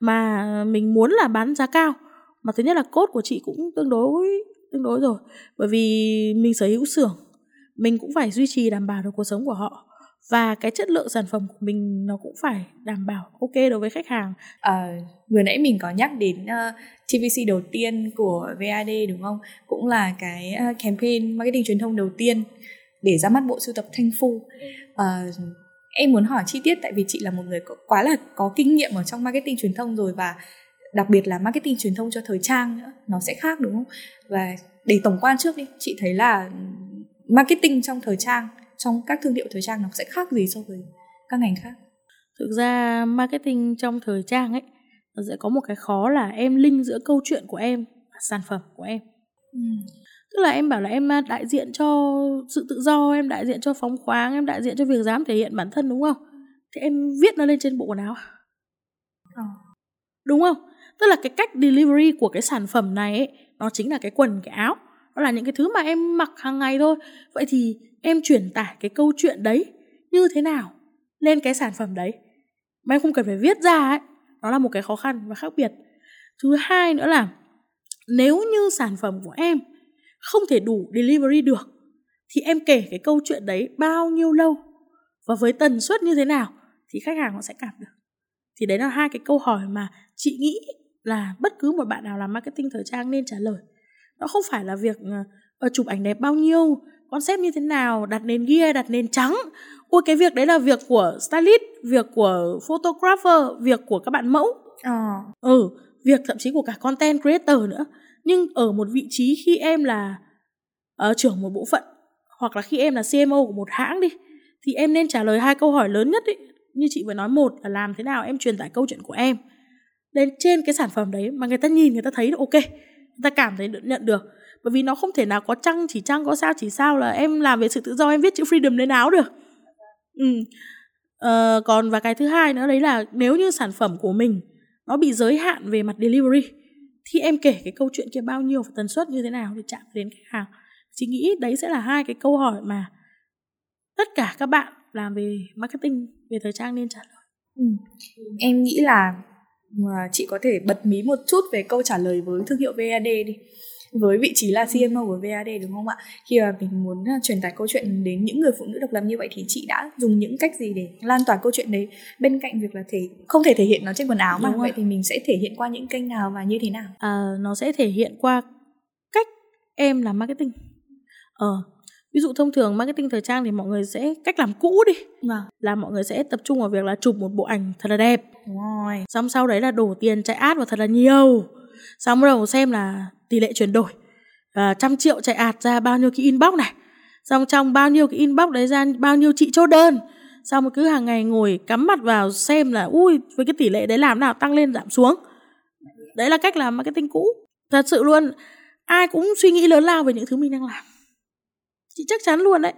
[SPEAKER 2] mà mình muốn là bán giá cao mà thứ nhất là cốt của chị cũng tương đối tương đối rồi bởi vì mình sở hữu xưởng mình cũng phải duy trì đảm bảo được cuộc sống của họ và cái chất lượng sản phẩm của mình nó cũng phải đảm bảo ok đối với khách hàng.
[SPEAKER 1] À, vừa nãy mình có nhắc đến ờ, uh, TVC đầu tiên của VAD đúng không? Cũng là cái uh, campaign marketing truyền thông đầu tiên để ra mắt bộ sưu tập Thanh Phu. Uh, em muốn hỏi chi tiết tại vì chị là một người có, quá là có kinh nghiệm ở trong marketing truyền thông rồi và đặc biệt là marketing truyền thông cho thời trang nữa nó sẽ khác đúng không? Và để tổng quan trước đi chị thấy là marketing trong thời trang trong các thương hiệu thời trang nó sẽ khác gì so với các ngành khác?
[SPEAKER 2] Thực ra marketing trong thời trang ấy nó sẽ có một cái khó là em link giữa câu chuyện của em và sản phẩm của em. Ừ. tức là em bảo là em đại diện cho sự tự do em đại diện cho phóng khoáng em đại diện cho việc dám thể hiện bản thân đúng không? Thì em viết nó lên trên bộ quần áo à. đúng không tức là cái cách delivery của cái sản phẩm này ấy, nó chính là cái quần cái áo. Nó là những cái thứ mà em mặc hàng ngày thôi. Vậy thì em truyền tải cái câu chuyện đấy như thế nào lên cái sản phẩm đấy? Mà em không cần phải viết ra ấy. Nó là một cái khó khăn và khác biệt. Thứ hai nữa là nếu như sản phẩm của em không thể đủ delivery được thì em kể cái câu chuyện đấy bao nhiêu lâu và với tần suất như thế nào thì khách hàng họ sẽ cảm được. Thì đấy là hai cái câu hỏi mà chị nghĩ là bất cứ một bạn nào làm marketing thời trang nên trả lời. Nó không phải là việc uh, chụp ảnh đẹp bao nhiêu concept như thế nào đặt nền ghi đặt nền trắng. Ôi cái việc đấy là việc của stylist việc của photographer việc của các bạn mẫu. À. ừ việc thậm chí của cả content creator nữa. Nhưng ở một vị trí khi em là uh, trưởng một bộ phận hoặc là khi em là CMO của một hãng đi thì em nên trả lời hai câu hỏi lớn nhất ý. như chị vừa nói một là làm thế nào em truyền tải câu chuyện của em lên trên cái sản phẩm đấy mà người ta nhìn người ta thấy ok người ta cảm thấy được nhận được bởi vì nó không thể nào có trăng chỉ trăng có sao chỉ sao là em làm về sự tự do em viết chữ freedom lên áo được ừ. ờ, còn và cái thứ hai nữa đấy là nếu như sản phẩm của mình nó bị giới hạn về mặt delivery thì em kể cái câu chuyện kia bao nhiêu và tần suất như thế nào để chạm đến khách hàng chị nghĩ đấy sẽ là hai cái câu hỏi mà tất cả các bạn làm về marketing về thời trang nên trả lời
[SPEAKER 1] ừ. em nghĩ là mà chị có thể bật mí một chút về câu trả lời với thương hiệu VAD đi với vị trí là CMO của VAD đúng không ạ? Khi mà mình muốn à, truyền tải câu chuyện đến những người phụ nữ độc lập như vậy thì chị đã dùng những cách gì để lan tỏa câu chuyện đấy bên cạnh việc là thể không thể thể hiện nó trên quần áo mà đúng vậy thì mình sẽ thể hiện qua những kênh nào và như thế nào?
[SPEAKER 2] À, nó sẽ thể hiện qua cách em làm marketing. Ờ, ví dụ thông thường marketing thời trang thì mọi người sẽ cách làm cũ đi. Vâng. là mọi người sẽ tập trung vào việc là chụp một bộ ảnh thật là đẹp. Rồi. xong sau đấy là đổ tiền chạy ad vào thật là nhiều. Xong bắt đầu xem là tỷ lệ chuyển đổi. À, trăm triệu chạy ạt ra bao nhiêu cái inbox này. Xong trong bao nhiêu cái inbox đấy ra bao nhiêu chị chốt đơn. Xong cứ hàng ngày ngồi cắm mặt vào xem là ui với cái tỷ lệ đấy làm nào tăng lên giảm xuống. Đấy là cách làm marketing cũ. Thật sự luôn ai cũng suy nghĩ lớn lao về những thứ mình đang làm chị chắc chắn luôn đấy.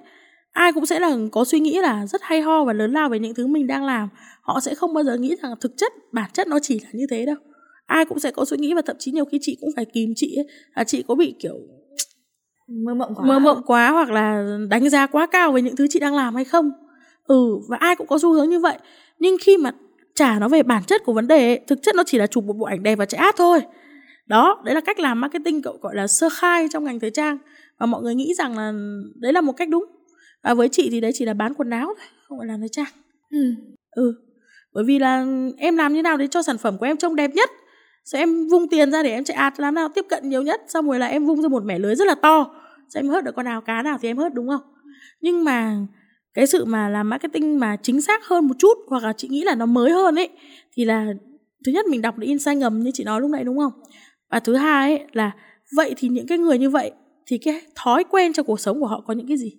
[SPEAKER 2] Ai cũng sẽ là có suy nghĩ là rất hay ho và lớn lao về những thứ mình đang làm. Họ sẽ không bao giờ nghĩ rằng thực chất bản chất nó chỉ là như thế đâu. Ai cũng sẽ có suy nghĩ và thậm chí nhiều khi chị cũng phải kìm chị ấy. Là chị có bị kiểu
[SPEAKER 1] mơ mộng quá.
[SPEAKER 2] mơ mộng quá hoặc là đánh giá quá cao về những thứ chị đang làm hay không. Ừ và ai cũng có xu hướng như vậy. Nhưng khi mà trả nó về bản chất của vấn đề ấy, thực chất nó chỉ là chụp một bộ ảnh đẹp và chạy ad thôi. Đó đấy là cách làm marketing cậu gọi là sơ khai trong ngành thời trang và mọi người nghĩ rằng là đấy là một cách đúng. Và với chị thì đấy chỉ là bán quần áo thôi không phải làm thời trang. Ừ. Ừ bởi vì là em làm như nào để cho sản phẩm của em trông đẹp nhất? Sẽ em vung tiền ra để em chạy ad làm nào tiếp cận nhiều nhất? Xong rồi là em vung ra một mẻ lưới rất là to. Sẽ em hớt được con nào cá nào thì em hớt đúng không? Nhưng mà cái sự mà làm marketing mà chính xác hơn một chút hoặc là chị nghĩ là nó mới hơn ấy thì là thứ nhất mình đọc được insight ngầm như chị nói lúc nãy đúng không? Và thứ hai ấy là vậy thì những cái người như vậy thì cái thói quen trong cuộc sống của họ có những cái gì?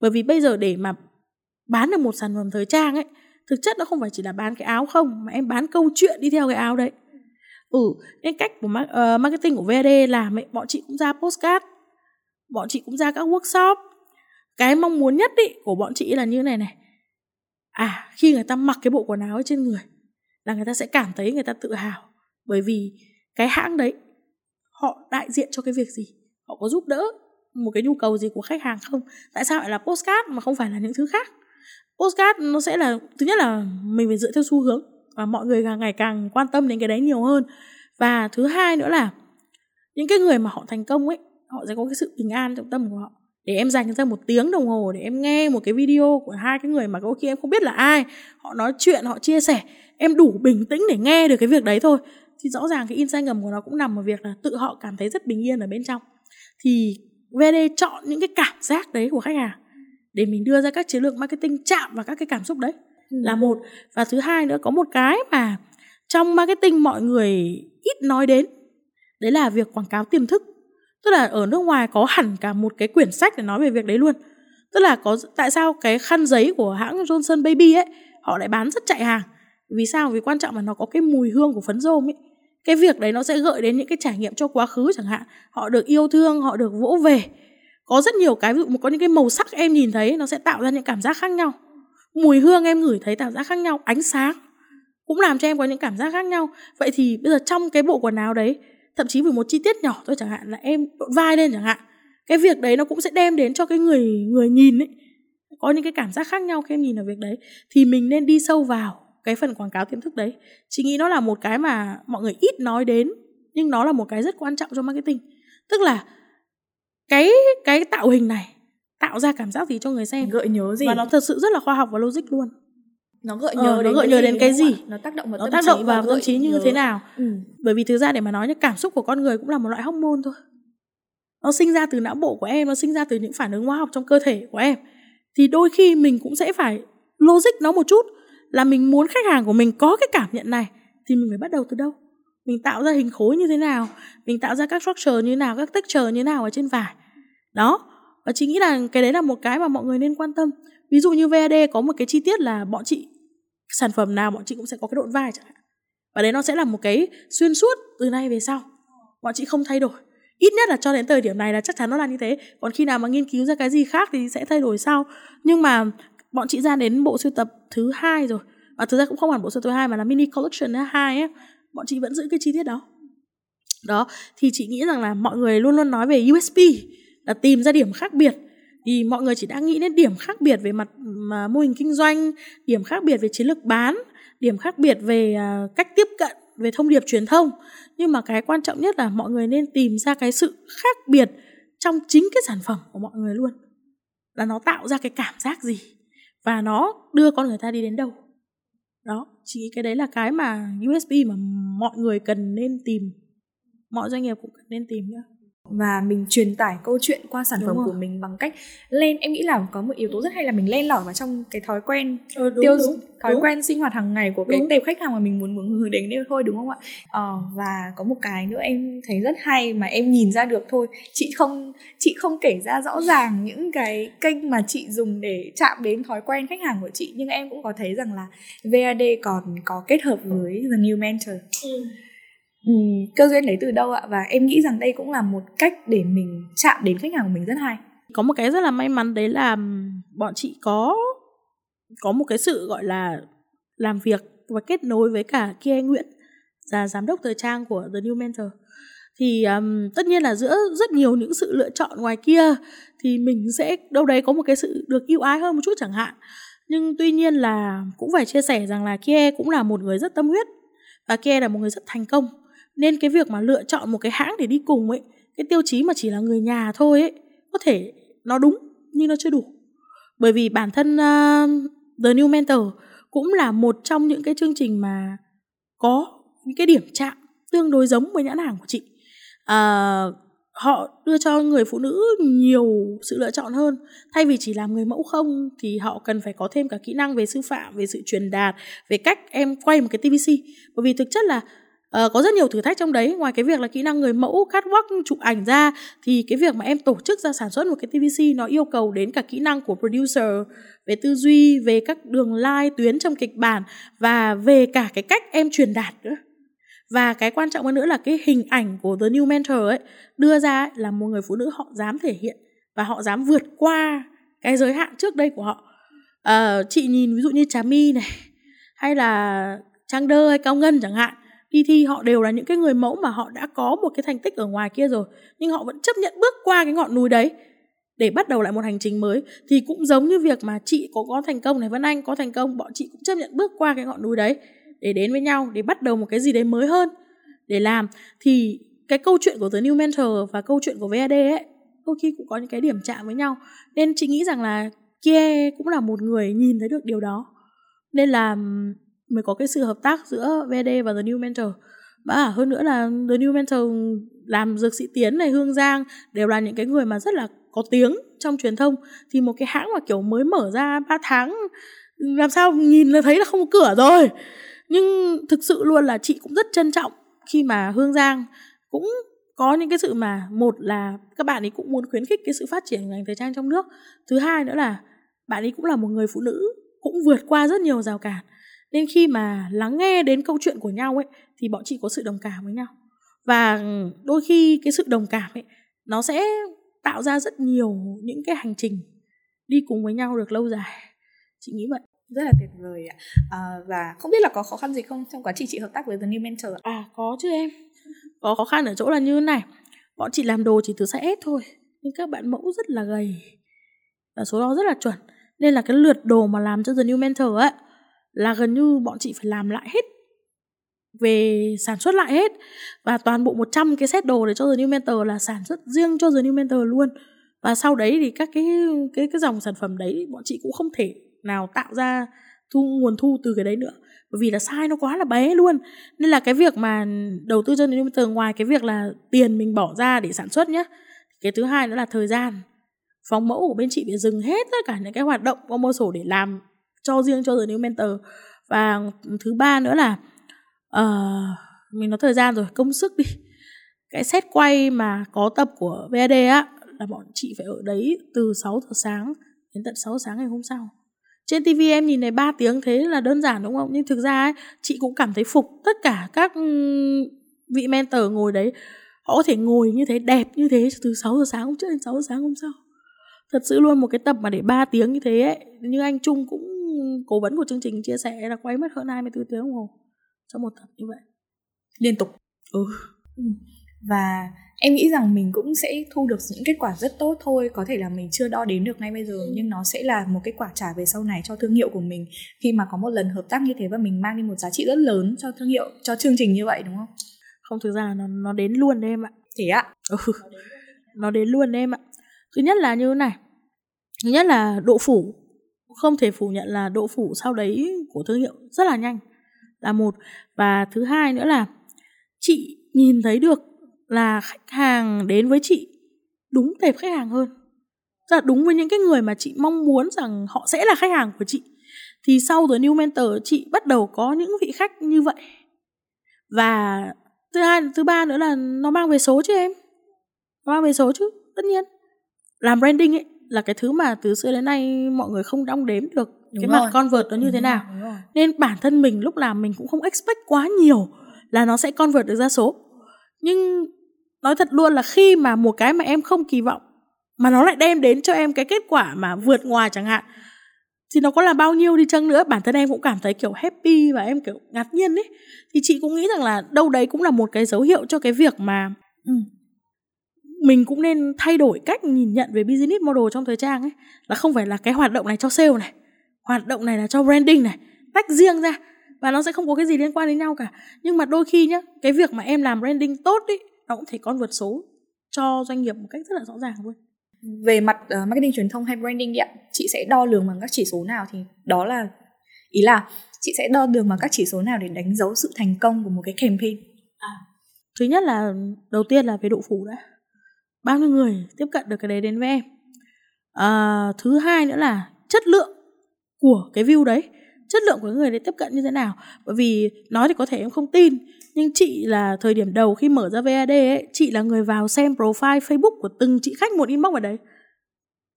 [SPEAKER 2] Bởi vì bây giờ để mà bán được một sản phẩm thời trang ấy thực chất nó không phải chỉ là bán cái áo không mà em bán câu chuyện đi theo cái áo đấy. Ừ nên cách của uh, marketing của VD làm ấy bọn chị cũng ra postcard bọn chị cũng ra các workshop. Cái mong muốn nhất ý của bọn chị là như này này. À khi người ta mặc cái bộ quần áo trên người là người ta sẽ cảm thấy người ta tự hào. Bởi vì cái hãng đấy họ đại diện cho cái việc gì? Có giúp đỡ một cái nhu cầu gì của khách hàng không? Tại sao lại là postcard mà không phải là những thứ khác? Postcard nó sẽ là, thứ nhất là mình phải dựa theo xu hướng và mọi người càng ngày càng quan tâm đến cái đấy nhiều hơn. Và thứ hai nữa là những cái người mà họ thành công ấy, họ sẽ có cái sự bình an trong tâm của họ. Để em dành ra một tiếng đồng hồ để em nghe một cái video của hai cái người mà có khi em không biết là ai, họ nói chuyện, họ chia sẻ, em đủ bình tĩnh để nghe được cái việc đấy thôi. Thì rõ ràng cái insight ngầm của nó cũng nằm ở việc là tự họ cảm thấy rất bình yên ở bên trong thì VD chọn những cái cảm giác đấy của khách hàng để mình đưa ra các chiến lược marketing chạm vào các cái cảm xúc đấy ừ. là một. Và thứ hai nữa có một cái mà trong marketing mọi người ít nói đến đấy là việc quảng cáo tiềm thức. Tức là ở nước ngoài có hẳn cả một cái quyển sách để nói về việc đấy luôn. Tức là có tại sao cái khăn giấy của hãng Johnson Baby ấy họ lại bán rất chạy hàng? Vì sao? Vì quan trọng là nó có cái mùi hương của phấn rôm ấy cái việc đấy nó sẽ gợi đến những cái trải nghiệm cho quá khứ chẳng hạn. Họ được yêu thương, họ được vỗ về. Có rất nhiều cái, ví dụ có những cái màu sắc em nhìn thấy, nó sẽ tạo ra những cảm giác khác nhau. Mùi hương em ngửi thấy cảm giác khác nhau, ánh sáng cũng làm cho em có những cảm giác khác nhau. Vậy thì bây giờ trong cái bộ quần áo đấy, thậm chí vì một chi tiết nhỏ thôi chẳng hạn, là em đội vai lên chẳng hạn, cái việc đấy nó cũng sẽ đem đến cho cái người người nhìn ấy, có những cái cảm giác khác nhau khi em nhìn ở việc đấy. Thì mình nên đi sâu vào cái phần quảng cáo tiềm thức đấy. Chị nghĩ nó là một cái mà mọi người ít nói đến nhưng nó là một cái rất quan trọng cho marketing. Tức là cái cái tạo hình này tạo ra cảm giác gì cho người xem?
[SPEAKER 1] Gợi nhớ gì?
[SPEAKER 2] Và nó thật sự rất là khoa học và logic luôn.
[SPEAKER 1] Nó gợi nhớ ờ,
[SPEAKER 2] đến nó gợi nhớ đến cái gì?
[SPEAKER 1] nó tác động vào
[SPEAKER 2] nó
[SPEAKER 1] tâm
[SPEAKER 2] tác động vào tâm trí như nhớ. thế nào?
[SPEAKER 1] Ừ.
[SPEAKER 2] bởi vì thực ra để mà nói như cảm xúc của con người cũng là một loại hormone thôi. Nó sinh ra từ não bộ của em nó sinh ra từ những phản ứng hóa học trong cơ thể của em. Thì đôi khi mình cũng sẽ phải logic nó một chút là mình muốn khách hàng của mình có cái cảm nhận này, thì mình phải bắt đầu từ đâu? Mình tạo ra hình khối như thế nào? Mình tạo ra các structure như thế nào? Các texture như thế nào ở trên vải? Đó. Và chị nghĩ là cái đấy là một cái mà mọi người nên quan tâm. Ví dụ như VAD có một cái chi tiết là bọn chị, sản phẩm nào bọn chị cũng sẽ có cái độn vai chẳng hạn. Và đấy nó sẽ là một cái xuyên suốt từ nay về sau. Bọn chị không thay đổi. Ít nhất là cho đến thời điểm này là chắc chắn nó là như thế. Còn khi nào mà nghiên cứu ra cái gì khác thì sẽ thay đổi sau. Nhưng mà bọn chị ra đến bộ sưu tập thứ hai rồi. Và thực ra cũng không hẳn bộ sưu tập thứ hai mà là mini collection thứ hai ấy bọn chị vẫn giữ cái chi tiết đó. Đó thì chị nghĩ rằng là mọi người luôn luôn nói về USP là tìm ra điểm khác biệt. Thì mọi người chỉ đang nghĩ đến điểm khác biệt về mặt mà mô hình kinh doanh điểm khác biệt về chiến lược bán điểm khác biệt về uh, cách tiếp cận về thông điệp truyền thông. Nhưng mà cái quan trọng nhất là mọi người nên tìm ra cái sự khác biệt trong chính cái sản phẩm của mọi người luôn. Là nó tạo ra cái cảm giác gì? Và nó đưa con người ta đi đến đâu. Đó, chỉ cái đấy là cái mà usb mà mọi người cần nên tìm. Mọi doanh nghiệp cũng cần nên tìm nữa
[SPEAKER 1] và mình truyền tải câu chuyện qua sản đúng phẩm rồi. của mình bằng cách lên. Em nghĩ là có một yếu tố rất hay là mình lên lỏi vào trong cái thói quen
[SPEAKER 2] ừ, đúng, tiêu đúng,
[SPEAKER 1] thói đúng. quen sinh hoạt hàng ngày của cái tệp khách hàng mà mình muốn muốn hướng đến đây thôi đúng không ạ? Ờ, và có một cái nữa em thấy rất hay mà em nhìn ra được thôi. Chị không chị không kể ra rõ ràng những cái kênh mà chị dùng để chạm đến thói quen khách hàng của chị nhưng em cũng có thấy rằng là VAD còn có kết hợp với The New Mentor ừ Ừ, cơ duyên đấy từ đâu ạ? Và em nghĩ rằng đây cũng là một cách để mình chạm đến khách hàng của mình rất hay.
[SPEAKER 2] Có một cái rất là may mắn đấy là bọn chị có có một cái sự gọi là làm việc và kết nối với cả Kia Nguyễn là giám đốc thời trang của The New Mentor. Thì um, tất nhiên là giữa rất nhiều những sự lựa chọn ngoài kia thì mình sẽ đâu đấy có một cái sự được yêu ái hơn một chút chẳng hạn. Nhưng tuy nhiên là cũng phải chia sẻ rằng là Kia cũng là một người rất tâm huyết và Kia là một người rất thành công nên cái việc mà lựa chọn một cái hãng để đi cùng ấy cái tiêu chí mà chỉ là người nhà thôi ấy có thể nó đúng nhưng nó chưa đủ. Bởi vì bản thân uh, The New Mentor cũng là một trong những cái chương trình mà có những cái điểm chạm tương đối giống với nhãn hàng của chị. Uh, họ đưa cho người phụ nữ nhiều sự lựa chọn hơn. Thay vì chỉ làm người mẫu không thì họ cần phải có thêm cả kỹ năng về sư phạm về sự truyền đạt về cách em quay một cái tvc bởi vì thực chất là Uh, có rất nhiều thử thách trong đấy. Ngoài cái việc là kỹ năng người mẫu catwalk chụp ảnh ra thì cái việc mà em tổ chức ra sản xuất một cái TVC nó yêu cầu đến cả kỹ năng của producer về tư duy về các đường line tuyến trong kịch bản và về cả cái cách em truyền đạt nữa. Và cái quan trọng hơn nữa là cái hình ảnh của The New Mentor ấy đưa ra ấy, là một người phụ nữ họ dám thể hiện và họ dám vượt qua cái giới hạn trước đây của họ. Uh, chị nhìn ví dụ như Trà My này hay là Trang Đơ hay Cao Ngân chẳng hạn đi thi họ đều là những cái người mẫu mà họ đã có một cái thành tích ở ngoài kia rồi, nhưng họ vẫn chấp nhận bước qua cái ngọn núi đấy để bắt đầu lại một hành trình mới. Thì cũng giống như việc mà chị có có thành công này, Vân Anh có thành công, bọn chị cũng chấp nhận bước qua cái ngọn núi đấy để đến với nhau, để bắt đầu một cái gì đấy mới hơn để làm. Thì cái câu chuyện của The New Mentor và câu chuyện của VAD ấy, đôi khi cũng có những cái điểm chạm với nhau. Nên chị nghĩ rằng là Kie cũng là một người nhìn thấy được điều đó. Nên là mới có cái sự hợp tác giữa VD và The New Mentor. Và hơn nữa là The New Mentor làm dược sĩ Tiến này, Hương Giang đều là những cái người mà rất là có tiếng trong truyền thông. Thì một cái hãng mà kiểu mới mở ra 3 tháng, làm sao nhìn là thấy là không có cửa rồi. Nhưng thực sự luôn là chị cũng rất trân trọng khi mà Hương Giang cũng có những cái sự mà, một là các bạn ấy cũng muốn khuyến khích cái sự phát triển của ngành thời trang trong nước. Thứ hai nữa là bạn ấy cũng là một người phụ nữ cũng vượt qua rất nhiều rào cản nên khi mà lắng nghe đến câu chuyện của nhau ấy thì bọn chị có sự đồng cảm với nhau. Và đôi khi cái sự đồng cảm ấy nó sẽ tạo ra rất nhiều những cái hành trình đi cùng với nhau được lâu dài. Chị nghĩ vậy.
[SPEAKER 1] Rất là tuyệt vời ạ. À, và không biết là có khó khăn gì không trong quá trình chị hợp tác với The New Mentor
[SPEAKER 2] à có chứ em. Có khó khăn ở chỗ là như thế này. Bọn chị làm đồ chỉ từ size S thôi nhưng các bạn mẫu rất là gầy và số đó rất là chuẩn. Nên là cái lượt đồ mà làm cho The New Mentor ấy là gần như bọn chị phải làm lại hết, về sản xuất lại hết. Và toàn bộ 100 cái set đồ để cho The New Mentor là sản xuất riêng cho The New Mentor luôn. Và sau đấy thì các cái cái cái dòng sản phẩm đấy bọn chị cũng không thể nào tạo ra thu, nguồn thu từ cái đấy nữa. Bởi vì là sai nó quá là bé luôn. Nên là cái việc mà đầu tư cho The New Mentor ngoài cái việc là tiền mình bỏ ra để sản xuất nhé cái thứ hai nữa là thời gian. Phòng mẫu của bên chị bị dừng hết tất cả những cái hoạt động có mô sổ để làm cho riêng cho The New Mentor. Và thứ ba nữa là uh, mình nói thời gian rồi công sức đi. Cái set quay mà có tập của VAD á là bọn chị phải ở đấy từ 6 giờ sáng đến tận 6 sáng ngày hôm sau. Trên TV em nhìn này 3 tiếng thế là đơn giản đúng không? Nhưng thực ra ấy, chị cũng cảm thấy phục tất cả các ừ, vị mentor ngồi đấy. Họ có thể ngồi như thế đẹp như thế từ 6 giờ sáng hôm trước đến 6 giờ sáng hôm sau. Thật sự luôn một cái tập mà để 3 tiếng như thế ấy như anh Trung cũng cố vấn của chương trình chia sẻ là quay mất hơn 24 tiếng đồng hồ cho một tập như vậy.
[SPEAKER 1] Liên tục.
[SPEAKER 2] Ừ.
[SPEAKER 1] và em nghĩ rằng mình cũng sẽ thu được những kết quả rất tốt thôi. Có thể là mình chưa đo đếm được ngay bây giờ ừ. nhưng nó sẽ là một kết quả trả về sau này cho thương hiệu của mình. Khi mà có một lần hợp tác như thế và mình mang đi một giá trị rất lớn cho thương hiệu cho chương trình như vậy đúng không?
[SPEAKER 2] Không thực ra là nó nó đến luôn đấy em ạ.
[SPEAKER 1] Thế ạ?
[SPEAKER 2] Ừ. nó đến luôn đấy em ạ. Thứ nhất là như thế này. Thứ nhất là độ phủ không thể phủ nhận là độ phủ sau đấy của thương hiệu rất là nhanh, là một. Và thứ hai nữa là chị nhìn thấy được là khách hàng đến với chị đúng tệp khách hàng hơn. Là đúng với những cái người mà chị mong muốn rằng họ sẽ là khách hàng của chị. Thì sau The New Mentor, chị bắt đầu có những vị khách như vậy. Và thứ hai, thứ ba nữa là nó mang về số chứ em? Nó mang về số chứ, tất nhiên. Làm branding ấy là cái thứ mà từ xưa đến nay mọi người không đong đếm được đúng cái rồi. mặt convert nó như đúng thế nào. rồi, nên bản thân mình lúc làm mình cũng không expect quá nhiều là nó sẽ convert được ra số. Nhưng nói thật luôn là khi mà một cái mà em không kỳ vọng mà nó lại đem đến cho em cái kết quả mà vượt ngoài chẳng hạn thì nó có là bao nhiêu đi chăng nữa bản thân em cũng cảm thấy kiểu happy và em kiểu ngạc nhiên ấy. Thì chị cũng nghĩ rằng là đâu đấy cũng là một cái dấu hiệu cho cái việc mà ừ, mình cũng nên thay đổi cách nhìn nhận về business model trong thời trang ấy. Là không phải là cái hoạt động này cho sale này hoạt động này là cho branding này tách riêng ra. Và nó sẽ không có cái gì liên quan đến nhau cả. Nhưng mà đôi khi nhá cái việc mà em làm branding tốt ý nó cũng thể con vượt số cho doanh nghiệp một cách rất là rõ ràng luôn.
[SPEAKER 1] Về mặt uh, marketing truyền thông hay branding ạ chị sẽ đo lường bằng các chỉ số nào thì đó là ý là chị sẽ đo lường bằng các chỉ số nào để đánh dấu sự thành công của một cái campaign? À.
[SPEAKER 2] thứ nhất là đầu tiên là về độ phủ đã bao nhiêu người tiếp cận được cái đấy đến với em? À, thứ hai nữa là chất lượng của cái view đấy. Chất lượng của người đấy tiếp cận như thế nào? Bởi vì nói thì có thể em không tin nhưng chị là thời điểm đầu khi mở ra VAD ấy chị là người vào xem profile Facebook của từng chị khách một inbox vào đấy.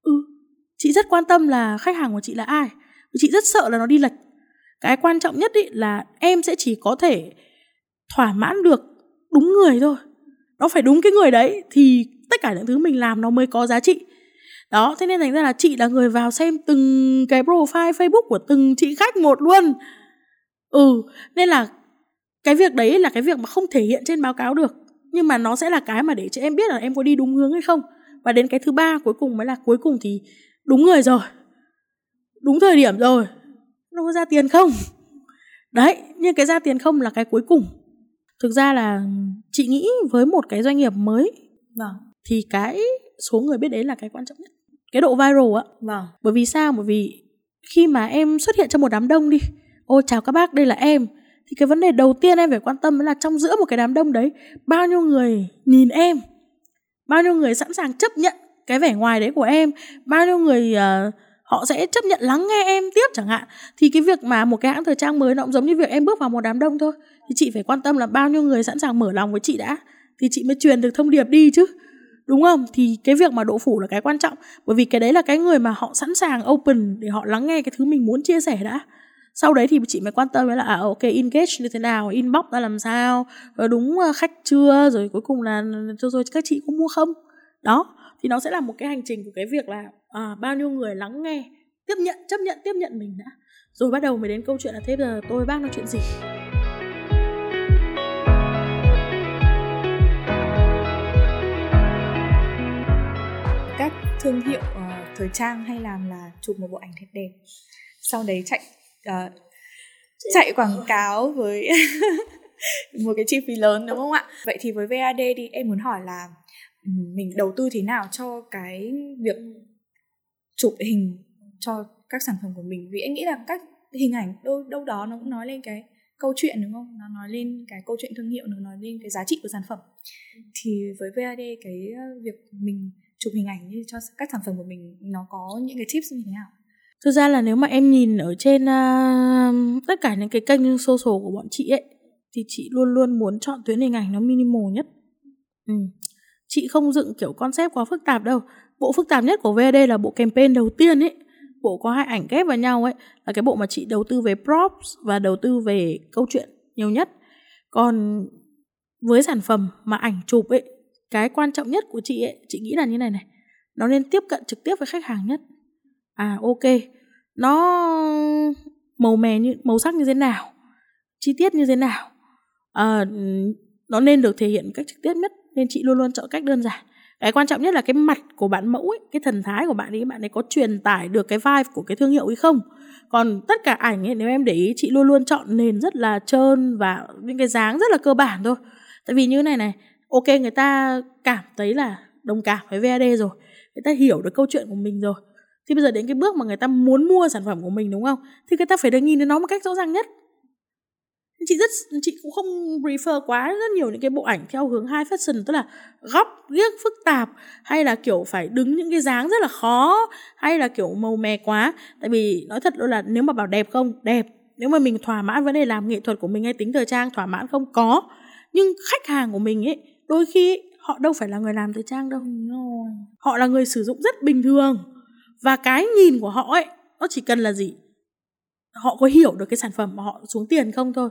[SPEAKER 2] Ừ chị rất quan tâm là khách hàng của chị là ai. Chị rất sợ là nó đi lệch. Cái quan trọng nhất ý là em sẽ chỉ có thể thỏa mãn được đúng người thôi. Nó phải đúng cái người đấy thì tất cả những thứ mình làm nó mới có giá trị. Đó, thế nên thành ra là chị là người vào xem từng cái profile facebook của từng chị khách một luôn. Ừ nên là cái việc đấy là cái việc mà không thể hiện trên báo cáo được. Nhưng mà nó sẽ là cái mà để cho em biết là em có đi đúng hướng hay không. Và đến cái thứ ba cuối cùng mới là cuối cùng thì đúng người rồi. Đúng thời điểm rồi. Nó có ra tiền không? Đấy, nhưng cái ra tiền không là cái cuối cùng. Thực ra là chị nghĩ với một cái doanh nghiệp mới.
[SPEAKER 1] Vâng
[SPEAKER 2] thì cái số người biết đến là cái quan trọng nhất. Cái độ viral á.
[SPEAKER 1] Vâng.
[SPEAKER 2] Bởi vì sao? Bởi vì khi mà em xuất hiện trong một đám đông đi ôi chào các bác đây là em. Thì cái vấn đề đầu tiên em phải quan tâm là trong giữa một cái đám đông đấy bao nhiêu người nhìn em? Bao nhiêu người sẵn sàng chấp nhận cái vẻ ngoài đấy của em? Bao nhiêu người uh, họ sẽ chấp nhận lắng nghe em tiếp chẳng hạn? Thì cái việc mà một cái hãng thời trang mới nó cũng giống như việc em bước vào một đám đông thôi. Thì chị phải quan tâm là bao nhiêu người sẵn sàng mở lòng với chị đã. Thì chị mới truyền được thông điệp đi chứ đúng không? Thì cái việc mà độ phủ là cái quan trọng. Bởi vì cái đấy là cái người mà họ sẵn sàng open để họ lắng nghe cái thứ mình muốn chia sẻ đã. Sau đấy thì chị mới quan tâm với là à ok engage như thế nào? Inbox ra làm sao? Rồi đúng ờ, khách chưa? Rồi cuối cùng là rồi, rồi các chị có mua không? Đó. Thì nó sẽ là một cái hành trình của cái việc là à, bao nhiêu người lắng nghe tiếp nhận chấp nhận tiếp nhận mình đã. Rồi bắt đầu mới đến câu chuyện là thế giờ tôi bác nói chuyện gì?
[SPEAKER 1] Thương hiệu uh, thời trang hay làm là chụp một bộ ảnh thật đẹp. Sau đấy chạy uh, chạy quảng cáo với *laughs* một cái chi phí lớn đúng không ạ? Vậy thì với VAD thì em muốn hỏi là mình đầu tư thế nào cho cái việc chụp hình cho các sản phẩm của mình? Vì anh nghĩ là các hình ảnh đâu đâu đó nó cũng nói lên cái câu chuyện đúng không? Nó nói lên cái câu chuyện thương hiệu nó nói lên cái giá trị của sản phẩm. Thì với VAD cái việc mình chụp hình ảnh như cho các sản phẩm của mình nó có những cái tips như thế nào?
[SPEAKER 2] Thực ra là nếu mà em nhìn ở trên uh, tất cả những cái kênh social của bọn chị ấy thì chị luôn luôn muốn chọn tuyến hình ảnh nó minimal nhất. Ừ. chị không dựng kiểu concept quá phức tạp đâu. Bộ phức tạp nhất của VD là bộ campaign đầu tiên ấy. Bộ có hai ảnh ghép vào nhau ấy là cái bộ mà chị đầu tư về props và đầu tư về câu chuyện nhiều nhất. Còn với sản phẩm mà ảnh chụp ấy cái quan trọng nhất của chị ấy chị nghĩ là như này này nó nên tiếp cận trực tiếp với khách hàng nhất. À ok nó màu mè như màu sắc như thế nào chi tiết như thế nào à, nó nên được thể hiện một cách trực tiếp nhất nên chị luôn luôn chọn cách đơn giản. Cái quan trọng nhất là cái mặt của bạn mẫu ấy cái thần thái của bạn ấy bạn ấy có truyền tải được cái vibe của cái thương hiệu hay không? Còn tất cả ảnh ấy nếu em để ý chị luôn luôn chọn nền rất là trơn và những cái dáng rất là cơ bản thôi. Tại vì như này này ok, người ta cảm thấy là đồng cảm với VAD rồi. Người ta hiểu được câu chuyện của mình rồi. Thì bây giờ đến cái bước mà người ta muốn mua sản phẩm của mình, đúng không? Thì người ta phải được nhìn đến nó một cách rõ ràng nhất. Chị rất, chị cũng không prefer quá rất nhiều những cái bộ ảnh theo hướng high fashion, tức là góc, ghiếc, phức tạp, hay là kiểu phải đứng những cái dáng rất là khó, hay là kiểu màu mè quá. Tại vì nói thật luôn là nếu mà bảo đẹp không? Đẹp. Nếu mà mình thỏa mãn vấn đề làm nghệ thuật của mình hay tính thời trang thỏa mãn không? Có. Nhưng khách hàng của mình ấy đôi khi họ đâu phải là người làm thời trang đâu. Họ là người sử dụng rất bình thường. Và cái nhìn của họ ấy nó chỉ cần là gì? Họ có hiểu được cái sản phẩm mà họ xuống tiền không thôi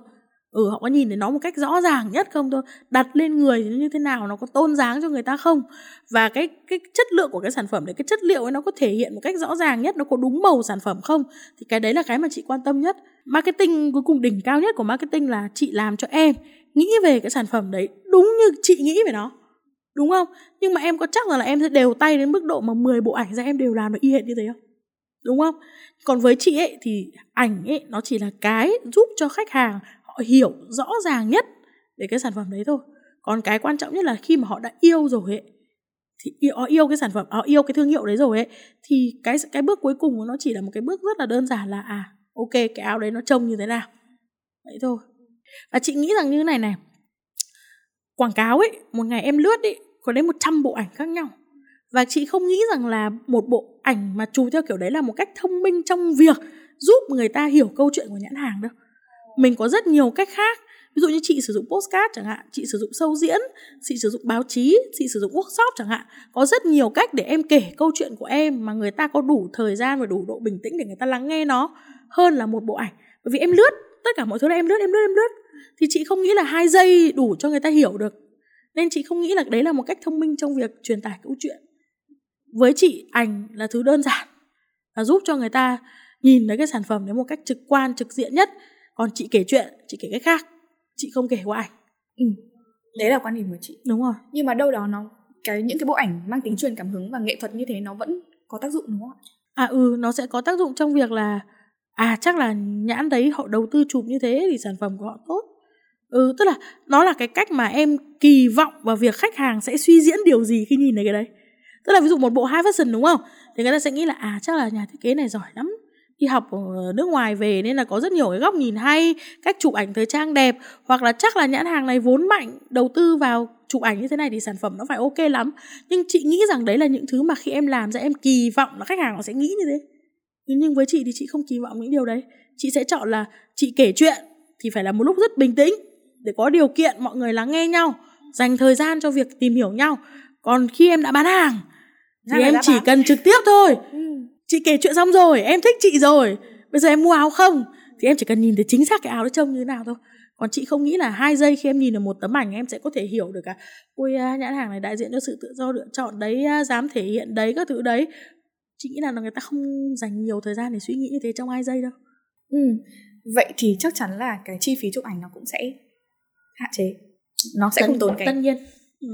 [SPEAKER 2] ừ họ có nhìn thấy nó một cách rõ ràng nhất không thôi? Đặt lên người như thế nào, nó có tôn dáng cho người ta không? Và cái cái chất lượng của cái sản phẩm đấy, cái chất liệu ấy nó có thể hiện một cách rõ ràng nhất, nó có đúng màu sản phẩm không? Thì cái đấy là cái mà chị quan tâm nhất. Marketing cuối cùng đỉnh cao nhất của marketing là chị làm cho em nghĩ về cái sản phẩm đấy đúng như chị nghĩ về nó. Đúng không? Nhưng mà em có chắc là em sẽ đều tay đến mức độ mà 10 bộ ảnh ra em đều làm được y hệt như thế không? Đúng không? Còn với chị ấy thì ảnh ấy, nó chỉ là cái giúp cho khách hàng hiểu rõ ràng nhất về cái sản phẩm đấy thôi. Còn cái quan trọng nhất là khi mà họ đã yêu rồi ấy, thì họ yêu cái sản phẩm, họ yêu cái thương hiệu đấy rồi ấy, thì cái cái bước cuối cùng của nó chỉ là một cái bước rất là đơn giản là à ok, cái áo đấy nó trông như thế nào. Vậy thôi. Và chị nghĩ rằng như thế này này, quảng cáo ấy, một ngày em lướt ấy, có đến 100 bộ ảnh khác nhau. Và chị không nghĩ rằng là một bộ ảnh mà chụp theo kiểu đấy là một cách thông minh trong việc giúp người ta hiểu câu chuyện của nhãn hàng đâu mình có rất nhiều cách khác. Ví dụ như chị sử dụng postcard chẳng hạn, chị sử dụng sâu diễn, chị sử dụng báo chí, chị sử dụng workshop chẳng hạn. Có rất nhiều cách để em kể câu chuyện của em mà người ta có đủ thời gian và đủ độ bình tĩnh để người ta lắng nghe nó hơn là một bộ ảnh. Bởi vì em lướt, tất cả mọi thứ là em lướt em lướt em lướt. Thì chị không nghĩ là hai giây đủ cho người ta hiểu được. Nên chị không nghĩ là đấy là một cách thông minh trong việc truyền tải câu chuyện. Với chị, ảnh là thứ đơn giản và giúp cho người ta nhìn thấy cái sản phẩm đấy một cách trực quan, trực diện nhất còn chị kể chuyện chị kể cách khác chị không kể qua ảnh.
[SPEAKER 1] Ừ. đấy là quan điểm của chị.
[SPEAKER 2] Đúng rồi.
[SPEAKER 1] Nhưng mà đâu đó nó cái những cái bộ ảnh mang tính truyền cảm hứng và nghệ thuật như thế nó vẫn có tác dụng đúng không
[SPEAKER 2] à ừ nó sẽ có tác dụng trong việc là à chắc là nhãn đấy họ đầu tư chụp như thế thì sản phẩm của họ tốt. Ừ tức là nó là cái cách mà em kỳ vọng vào việc khách hàng sẽ suy diễn điều gì khi nhìn thấy cái đấy. Tức là ví dụ một bộ high fashion đúng không? Thì người ta sẽ nghĩ là à chắc là nhà thiết kế này giỏi lắm đi học ở nước ngoài về nên là có rất nhiều cái góc nhìn hay cách chụp ảnh thời trang đẹp hoặc là chắc là nhãn hàng này vốn mạnh đầu tư vào chụp ảnh như thế này thì sản phẩm nó phải ok lắm. Nhưng chị nghĩ rằng đấy là những thứ mà khi em làm ra em kỳ vọng là khách hàng họ sẽ nghĩ như thế. Nhưng với chị thì chị không kỳ vọng những điều đấy. Chị sẽ chọn là chị kể chuyện thì phải là một lúc rất bình tĩnh để có điều kiện mọi người lắng nghe nhau dành thời gian cho việc tìm hiểu nhau. Còn khi em đã bán hàng thì em chỉ bán. cần trực tiếp thôi. Ừ. chị kể chuyện xong rồi em thích chị rồi. Bây giờ em mua áo không? Thì em chỉ cần nhìn thấy chính xác cái áo nó trông như thế nào thôi. Còn chị không nghĩ là hai giây khi em nhìn được một tấm ảnh em sẽ có thể hiểu được cả ôi nhãn hàng này đại diện cho sự tự do lựa chọn đấy dám thể hiện đấy các thứ đấy. Chị nghĩ là người ta không dành nhiều thời gian để suy nghĩ như thế trong hai giây đâu.
[SPEAKER 1] Ừ vậy thì chắc chắn là cái chi phí chụp ảnh nó cũng sẽ hạn chế. Nó sẽ Tất, không tốn kém.
[SPEAKER 2] tất nhiên. Ừ.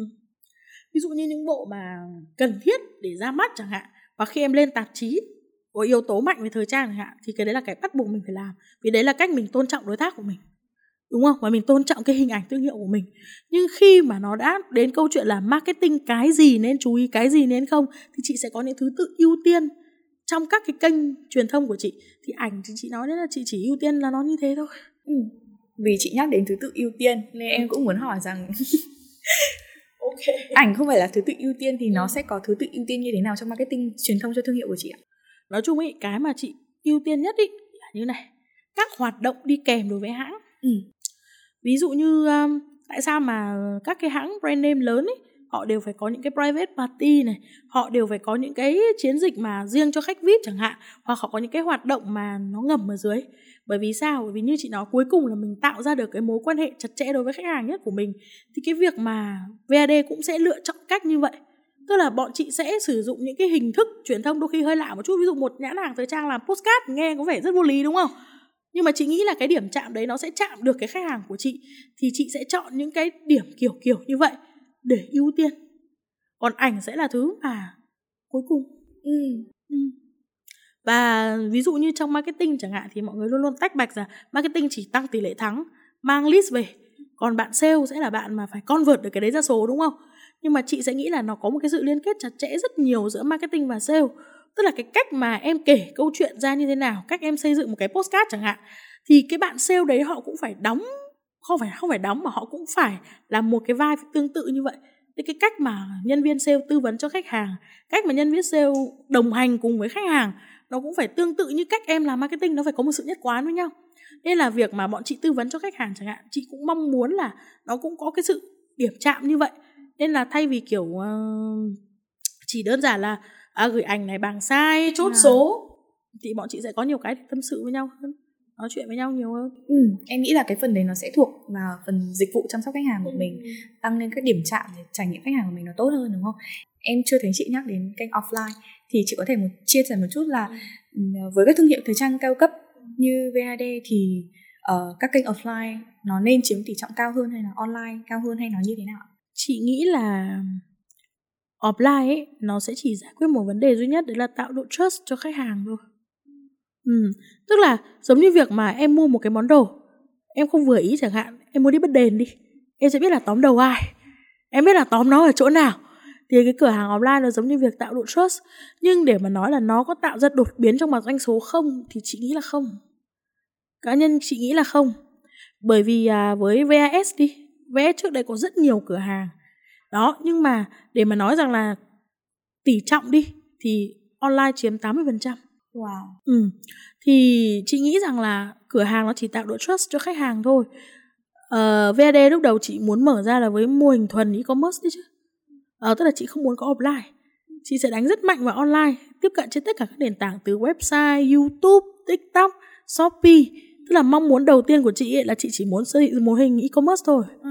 [SPEAKER 2] ví dụ như những bộ mà cần thiết để ra mắt chẳng hạn và khi em lên tạp chí có yếu tố mạnh về thời trang hạn thì cái đấy là cái bắt buộc mình phải làm. Vì đấy là cách mình tôn trọng đối tác của mình. Đúng không? Và mình tôn trọng cái hình ảnh thương hiệu của mình. Nhưng khi mà nó đã đến câu chuyện là marketing cái gì nên chú ý cái gì nên không thì chị sẽ có những thứ tự ưu tiên trong các cái kênh truyền thông của chị. Thì ảnh thì chị nói đấy là chị chỉ ưu tiên là nó như thế thôi.
[SPEAKER 1] Ừ. vì chị nhắc đến thứ tự ưu tiên nên em cũng muốn hỏi rằng *laughs* ok *laughs* ảnh không phải là thứ tự ưu tiên thì nó ừ. sẽ có thứ tự ưu tiên như thế nào trong marketing truyền thông cho thương hiệu của chị ạ
[SPEAKER 2] nói chung ý cái mà chị ưu tiên nhất ý là như này các hoạt động đi kèm đối với hãng ừ. ví dụ như um, tại sao mà các cái hãng brand name lớn ấy họ đều phải có những cái private party này, họ đều phải có những cái chiến dịch mà riêng cho khách vip chẳng hạn, hoặc họ có những cái hoạt động mà nó ngầm ở dưới. Bởi vì sao? Bởi vì như chị nói, cuối cùng là mình tạo ra được cái mối quan hệ chặt chẽ đối với khách hàng nhất của mình. Thì cái việc mà VAD cũng sẽ lựa chọn cách như vậy. Tức là bọn chị sẽ sử dụng những cái hình thức truyền thông đôi khi hơi lạ một chút. Ví dụ một nhãn hàng thời trang làm postcard, nghe có vẻ rất vô lý, đúng không? Nhưng mà chị nghĩ là cái điểm chạm đấy nó sẽ chạm được cái khách hàng của chị. Thì chị sẽ chọn những cái điểm kiểu kiểu như vậy để ưu tiên. Còn ảnh sẽ là thứ mà cuối cùng. Ừ. Ừ. và ví dụ như trong marketing chẳng hạn thì mọi người luôn luôn tách bạch ra marketing chỉ tăng tỷ lệ thắng mang list về. Còn bạn sale sẽ là bạn mà phải convert được cái đấy ra số đúng không? Nhưng mà chị sẽ nghĩ là nó có một cái sự liên kết chặt chẽ rất nhiều giữa marketing và sale. Tức là cái cách mà em kể câu chuyện ra như thế nào cách em xây dựng một cái postcard chẳng hạn thì cái bạn sale đấy họ cũng phải đóng không phải không phải đóng mà họ cũng phải làm một cái vai tương tự như vậy. Thì cái cách mà nhân viên sale tư vấn cho khách hàng cách mà nhân viên sale đồng hành cùng với khách hàng nó cũng phải tương tự như cách em làm marketing nó phải có một sự nhất quán với nhau. Nên là việc mà bọn chị tư vấn cho khách hàng chẳng hạn chị cũng mong muốn là nó cũng có cái sự điểm chạm như vậy. Nên là thay vì kiểu uh, chỉ đơn giản là à, gửi ảnh này bằng sai chốt à. số thì bọn chị sẽ có nhiều cái để tâm sự với nhau hơn nói chuyện với nhau nhiều hơn
[SPEAKER 1] ừ, em nghĩ là cái phần đấy nó sẽ thuộc vào phần dịch vụ chăm sóc khách hàng của ừ. mình tăng lên các điểm chạm để trải nghiệm khách hàng của mình nó tốt hơn đúng không em chưa thấy chị nhắc đến kênh offline thì chị có thể một chia sẻ một chút là ừ. với các thương hiệu thời trang cao cấp như VAD thì uh, các kênh offline nó nên chiếm tỷ trọng cao hơn hay là online cao hơn hay nó như thế nào
[SPEAKER 2] chị nghĩ là offline ấy nó sẽ chỉ giải quyết một vấn đề duy nhất đấy là tạo độ trust cho khách hàng thôi ừ. tức là giống như việc mà em mua một cái món đồ em không vừa ý chẳng hạn em mua đi bất đền đi em sẽ biết là tóm đầu ai em biết là tóm nó ở chỗ nào. Thì cái cửa hàng offline nó giống như việc tạo độ trust nhưng để mà nói là nó có tạo ra đột biến trong mặt doanh số không thì chị nghĩ là không. Cá nhân chị nghĩ là không. Bởi vì à, với VAS đi VAS trước đây có rất nhiều cửa hàng. Đó nhưng mà để mà nói rằng là tỷ trọng đi thì online chiếm 80%
[SPEAKER 1] wow.
[SPEAKER 2] Ừ. Thì chị nghĩ rằng là cửa hàng nó chỉ tạo độ trust cho khách hàng thôi. Uh, VAD lúc đầu chị muốn mở ra là với mô hình thuần e-commerce đấy chứ. Uh, tức là chị không muốn có offline. Chị sẽ đánh rất mạnh vào online tiếp cận trên tất cả các nền tảng từ website youtube tiktok shopee. Tức là mong muốn đầu tiên của chị ấy là chị chỉ muốn xây dựng mô hình e-commerce thôi.
[SPEAKER 1] À,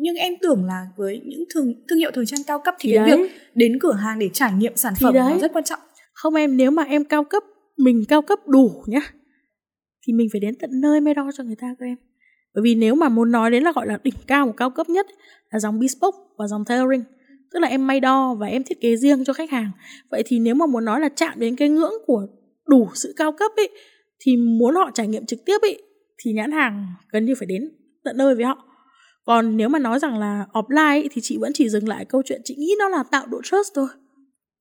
[SPEAKER 1] nhưng em tưởng là với những thương thương hiệu thời trang cao cấp thì, thì cái việc đến cửa hàng để trải nghiệm sản thì phẩm đấy. nó rất quan trọng.
[SPEAKER 2] Không em nếu mà em cao cấp mình cao cấp đủ nhá thì mình phải đến tận nơi mới đo cho người ta các em. Bởi vì nếu mà muốn nói đến là gọi là đỉnh cao của cao cấp nhất là dòng bespoke và dòng tailoring tức là em may đo và em thiết kế riêng cho khách hàng. Vậy thì nếu mà muốn nói là chạm đến cái ngưỡng của đủ sự cao cấp ấy thì muốn họ trải nghiệm trực tiếp ấy thì nhãn hàng gần như phải đến tận nơi với họ. Còn nếu mà nói rằng là offline ấy, thì chị vẫn chỉ dừng lại câu chuyện chị nghĩ nó là tạo độ trust thôi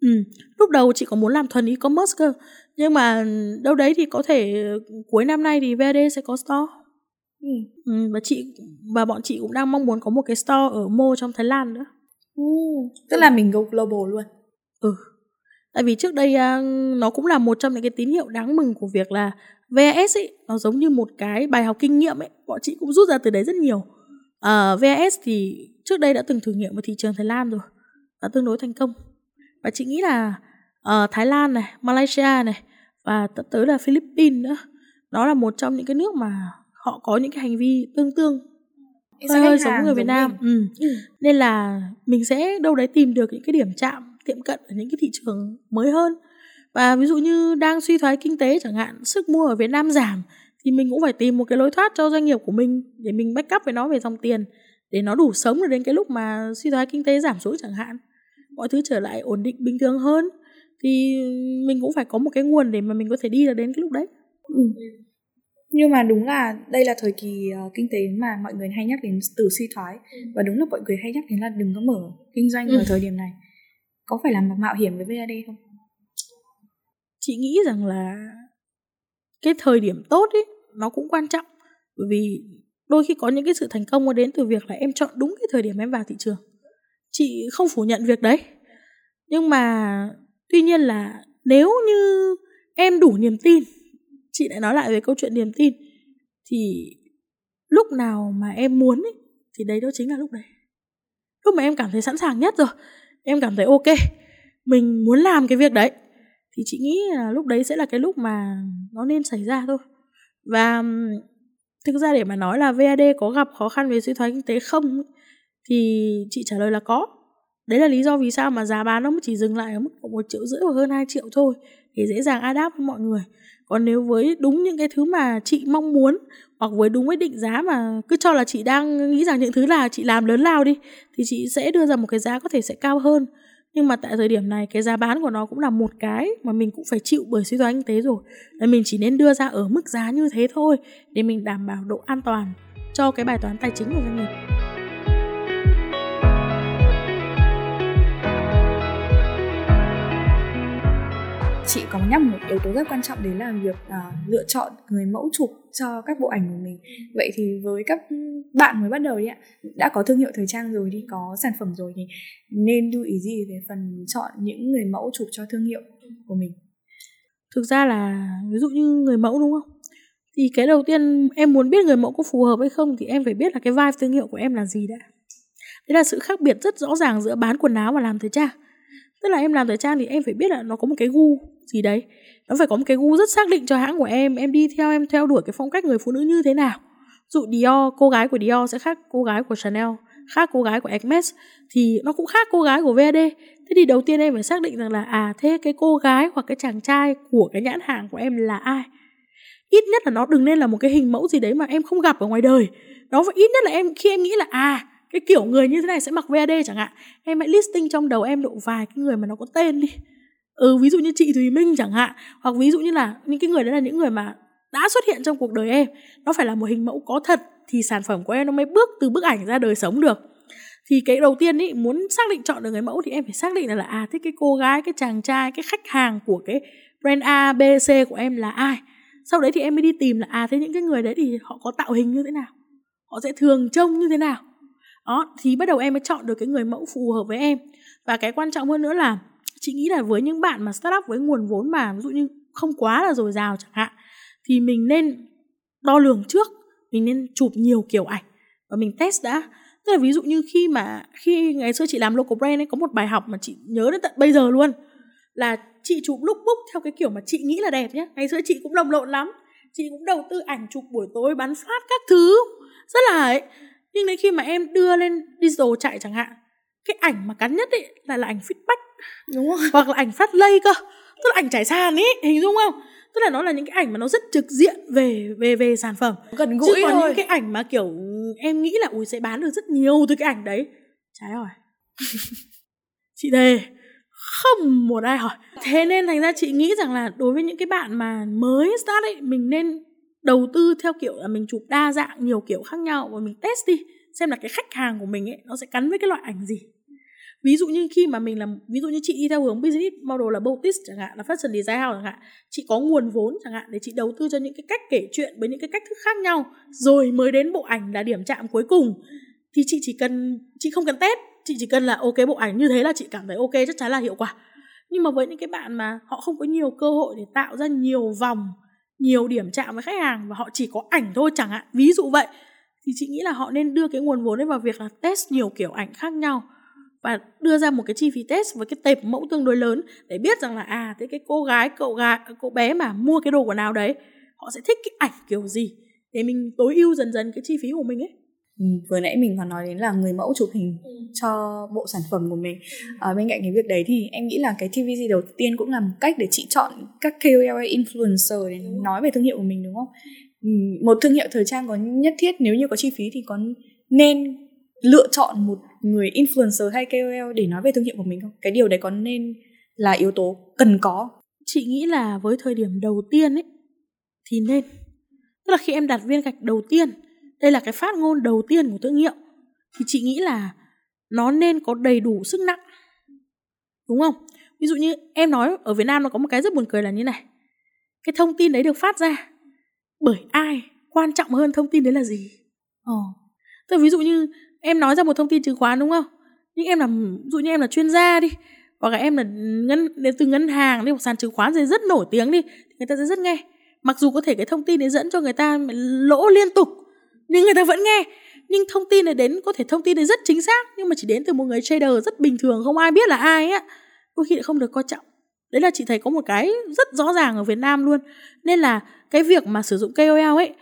[SPEAKER 2] ừ lúc đầu chị có muốn làm thuần e-commerce cơ nhưng mà đâu đấy thì có thể cuối năm nay thì VD sẽ có store ừ. ừ và chị và bọn chị cũng đang mong muốn có một cái store ở Mo trong Thái Lan nữa
[SPEAKER 1] ừ. tức là mình go global luôn
[SPEAKER 2] ừ tại vì trước đây uh, nó cũng là một trong những cái tín hiệu đáng mừng của việc là VAS ấy nó giống như một cái bài học kinh nghiệm ấy bọn chị cũng rút ra từ đấy rất nhiều uh, ờ, VAS thì trước đây đã từng thử nghiệm ở thị trường Thái Lan rồi và tương đối thành công và chị nghĩ là uh, Thái Lan này Malaysia này và tới là Philippines nữa. Nó là một trong những cái nước mà họ có những cái hành vi tương tương. Hơi hơi giống người Việt Nam ừ. ừ. nên là mình sẽ đâu đấy tìm được những cái điểm chạm tiệm cận ở những cái thị trường mới hơn. Và ví dụ như đang suy thoái kinh tế chẳng hạn sức mua ở Việt Nam giảm thì mình cũng phải tìm một cái lối thoát cho doanh nghiệp của mình để mình backup với nó về dòng tiền để nó đủ sống được đến cái lúc mà suy thoái kinh tế giảm xuống chẳng hạn mọi thứ trở lại ổn định bình thường hơn thì mình cũng phải có một cái nguồn để mà mình có thể đi được đến cái lúc đấy. Ừ.
[SPEAKER 1] nhưng mà đúng là đây là thời kỳ uh, kinh tế mà mọi người hay nhắc đến từ suy thoái. Và đúng là mọi người hay nhắc đến là đừng có mở kinh doanh ừ. ở thời điểm này. Có phải là mạo hiểm với VAD không?
[SPEAKER 2] Chị nghĩ rằng là cái thời điểm tốt ấy nó cũng quan trọng. Bởi vì đôi khi có những cái sự thành công nó đến từ việc là em chọn đúng cái thời điểm em vào thị trường chị không phủ nhận việc đấy. Nhưng mà tuy nhiên là nếu như em đủ niềm tin chị lại nói lại về câu chuyện niềm tin thì lúc nào mà em muốn ấy, thì đấy đó chính là lúc đấy. Lúc mà em cảm thấy sẵn sàng nhất rồi em cảm thấy ok mình muốn làm cái việc đấy thì chị nghĩ là lúc đấy sẽ là cái lúc mà nó nên xảy ra thôi. Và thực ra để mà nói là VAD có gặp khó khăn về suy thoái kinh tế không thì chị trả lời là có. Đấy là lý do vì sao mà giá bán nó chỉ dừng lại ở mức một triệu rưỡi hoặc hơn 2 triệu thôi, để dễ dàng adapt với mọi người. Còn nếu với đúng những cái thứ mà chị mong muốn, hoặc với đúng với định giá mà cứ cho là chị đang nghĩ rằng những thứ là chị làm lớn lao đi, thì chị sẽ đưa ra một cái giá có thể sẽ cao hơn. Nhưng mà tại thời điểm này, cái giá bán của nó cũng là một cái mà mình cũng phải chịu bởi suy thoái kinh tế rồi. Nên mình chỉ nên đưa ra ở mức giá như thế thôi, để mình đảm bảo độ an toàn cho cái bài toán tài chính của doanh nghiệp.
[SPEAKER 1] Chị có nhắc một yếu tố rất quan trọng đấy là việc uh, lựa chọn người mẫu chụp cho các bộ ảnh của mình. Vậy thì với các bạn mới bắt đầu đi ạ đã có thương hiệu thời trang rồi đi có sản phẩm rồi thì nên lưu ý gì về phần chọn những người mẫu chụp cho thương hiệu của mình?
[SPEAKER 2] Thực ra là ví dụ như người mẫu đúng không? Thì cái đầu tiên em muốn biết người mẫu có phù hợp hay không thì em phải biết là cái vibe thương hiệu của em là gì đã. Đấy là sự khác biệt rất rõ ràng giữa bán quần áo và làm thời trang tức là em làm thời trang thì em phải biết là nó có một cái gu gì đấy. Nó phải có một cái gu rất xác định cho hãng của em em đi theo, em theo đuổi cái phong cách người phụ nữ như thế nào. Dụ Dior, cô gái của Dior sẽ khác cô gái của Chanel, khác cô gái của Hermes thì nó cũng khác cô gái của VAD thế thì đầu tiên em phải xác định rằng là à thế cái cô gái hoặc cái chàng trai của cái nhãn hàng của em là ai? Ít nhất là nó đừng nên là một cái hình mẫu gì đấy mà em không gặp ở ngoài đời. Nó phải, ít nhất là em, khi em nghĩ là à cái kiểu người như thế này sẽ mặc VAD chẳng hạn. Em hãy listing trong đầu em độ vài cái người mà nó có tên đi. Ừ ví dụ như chị Thùy Minh chẳng hạn. Hoặc ví dụ như là những cái người đấy là những người mà đã xuất hiện trong cuộc đời em. Nó phải là một hình mẫu có thật thì sản phẩm của em nó mới bước từ bức ảnh ra đời sống được. Thì cái đầu tiên ý muốn xác định chọn được người mẫu thì em phải xác định là, là à thích cái cô gái cái chàng trai cái khách hàng của cái brand A B C của em là ai? Sau đấy thì em mới đi tìm là à thế những cái người đấy thì họ có tạo hình như thế nào? Họ sẽ thường trông như thế nào? Đó, thì bắt đầu em mới chọn được cái người mẫu phù hợp với em. Và cái quan trọng hơn nữa là, chị nghĩ là với những bạn mà startup với nguồn vốn mà ví dụ như không quá là dồi dào chẳng hạn, thì mình nên đo lường trước, mình nên chụp nhiều kiểu ảnh và mình test đã. Tức là ví dụ như khi mà, khi ngày xưa chị làm local brand ấy, có một bài học mà chị nhớ đến tận bây giờ luôn, là chị chụp lúc book theo cái kiểu mà chị nghĩ là đẹp nhé ngày xưa chị cũng đồng lộn lắm, chị cũng đầu tư ảnh chụp buổi tối bắn phát các thứ, rất là ấy nhưng đến khi mà em đưa lên digital chạy chẳng hạn cái ảnh mà cắn nhất ấy là là ảnh feedback. Đúng không hoặc là ảnh phát lây cơ. Tức là ảnh trải sàn ấy hình dung không? Tức là nó là những cái ảnh mà nó rất trực diện về về về sản phẩm.
[SPEAKER 1] Gần gũi
[SPEAKER 2] chứ còn thôi. những cái ảnh mà kiểu em nghĩ là ui sẽ bán được rất nhiều từ cái ảnh đấy. Trái hỏi. *laughs* Chị thề không một ai hỏi. Thế nên thành ra chị nghĩ rằng là đối với những cái bạn mà mới start ấy mình nên đầu tư theo kiểu là mình chụp đa dạng nhiều kiểu khác nhau và mình test đi, xem là cái khách hàng của mình ấy, nó sẽ cắn với cái loại ảnh gì. Ví dụ như khi mà mình làm, ví dụ như chị đi theo hướng business model là boutique chẳng hạn, là fashion design house chẳng hạn, chị có nguồn vốn chẳng hạn để chị đầu tư cho những cái cách kể chuyện với những cái cách thức khác nhau, rồi mới đến bộ ảnh là điểm chạm cuối cùng, thì chị chỉ cần, chị không cần test, chị chỉ cần là ok, bộ ảnh như thế là chị cảm thấy ok, chắc chắn là hiệu quả. Nhưng mà với những cái bạn mà họ không có nhiều cơ hội để tạo ra nhiều vòng nhiều điểm chạm với khách hàng và họ chỉ có ảnh thôi chẳng hạn. Ví dụ vậy, thì chị nghĩ là họ nên đưa cái nguồn vốn ấy vào việc là test nhiều kiểu ảnh khác nhau và đưa ra một cái chi phí test với cái tệp mẫu tương đối lớn để biết rằng là à thế cái cô gái, cậu gái cô bé mà mua cái đồ quần áo đấy, họ sẽ thích cái ảnh kiểu gì để mình tối ưu dần dần cái chi phí của mình ấy.
[SPEAKER 1] Ừ, vừa nãy mình còn nói đến là người mẫu chụp hình ừ. cho bộ sản phẩm của mình. À, bên cạnh cái việc đấy thì em nghĩ là cái TVC đầu tiên cũng là một cách để chị chọn các KOL influencer để ừ. nói về thương hiệu của mình đúng không? Ừ, một thương hiệu thời trang có nhất thiết nếu như có chi phí thì có nên lựa chọn một người influencer hay KOL để nói về thương hiệu của mình không? Cái điều đấy có nên là yếu tố cần có?
[SPEAKER 2] Chị nghĩ là với thời điểm đầu tiên ấy thì nên. Tức là khi em đặt viên gạch đầu tiên đây là cái phát ngôn đầu tiên của thương hiệu. Thì chị nghĩ là nó nên có đầy đủ sức nặng. Đúng không? Ví dụ như em nói ở việt nam nó có một cái rất buồn cười là như này. Cái thông tin đấy được phát ra bởi ai? Quan trọng hơn thông tin đấy là gì? Ờ. Tức ví dụ như em nói ra một thông tin chứng khoán, đúng không? Nhưng em là, ví dụ như em là chuyên gia đi, hoặc là em là ngân, đến từ ngân hàng đi, hoặc sàn chứng khoán gì rất nổi tiếng đi, thì người ta sẽ rất nghe. Mặc dù có thể cái thông tin đấy dẫn cho người ta lỗ liên tục nhưng người ta vẫn nghe. Nhưng thông tin này đến có thể thông tin này rất chính xác nhưng mà chỉ đến từ một người trader rất bình thường không ai biết là ai á. Đôi khi lại không được coi trọng. Đấy là chị thấy có một cái rất rõ ràng ở Việt Nam luôn. Nên là cái việc mà sử dụng KOL ấy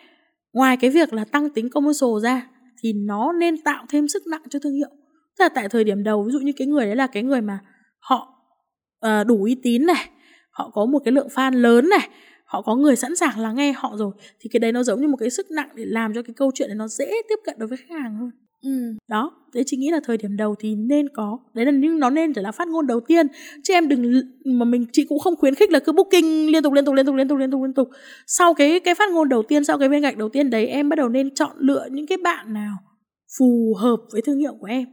[SPEAKER 2] ngoài cái việc là tăng tính commercial ra thì nó nên tạo thêm sức nặng cho thương hiệu. Tức là tại thời điểm đầu ví dụ như cái người đấy là cái người mà họ uh, đủ uy tín này họ có một cái lượng fan lớn này họ có người sẵn sàng lắng nghe họ rồi thì cái đấy nó giống như một cái sức nặng để làm cho cái câu chuyện này nó dễ tiếp cận đối với khách hàng hơn. Ừ. đó đấy chị nghĩ là thời điểm đầu thì nên có đấy là nhưng nó nên chỉ là phát ngôn đầu tiên. Chứ em đừng mà mình chị cũng không khuyến khích là cứ booking liên tục liên tục liên tục liên tục liên tục liên tục. Sau cái cái phát ngôn đầu tiên sau cái viên gạch đầu tiên đấy em bắt đầu nên chọn lựa những cái bạn nào phù hợp với thương hiệu của em.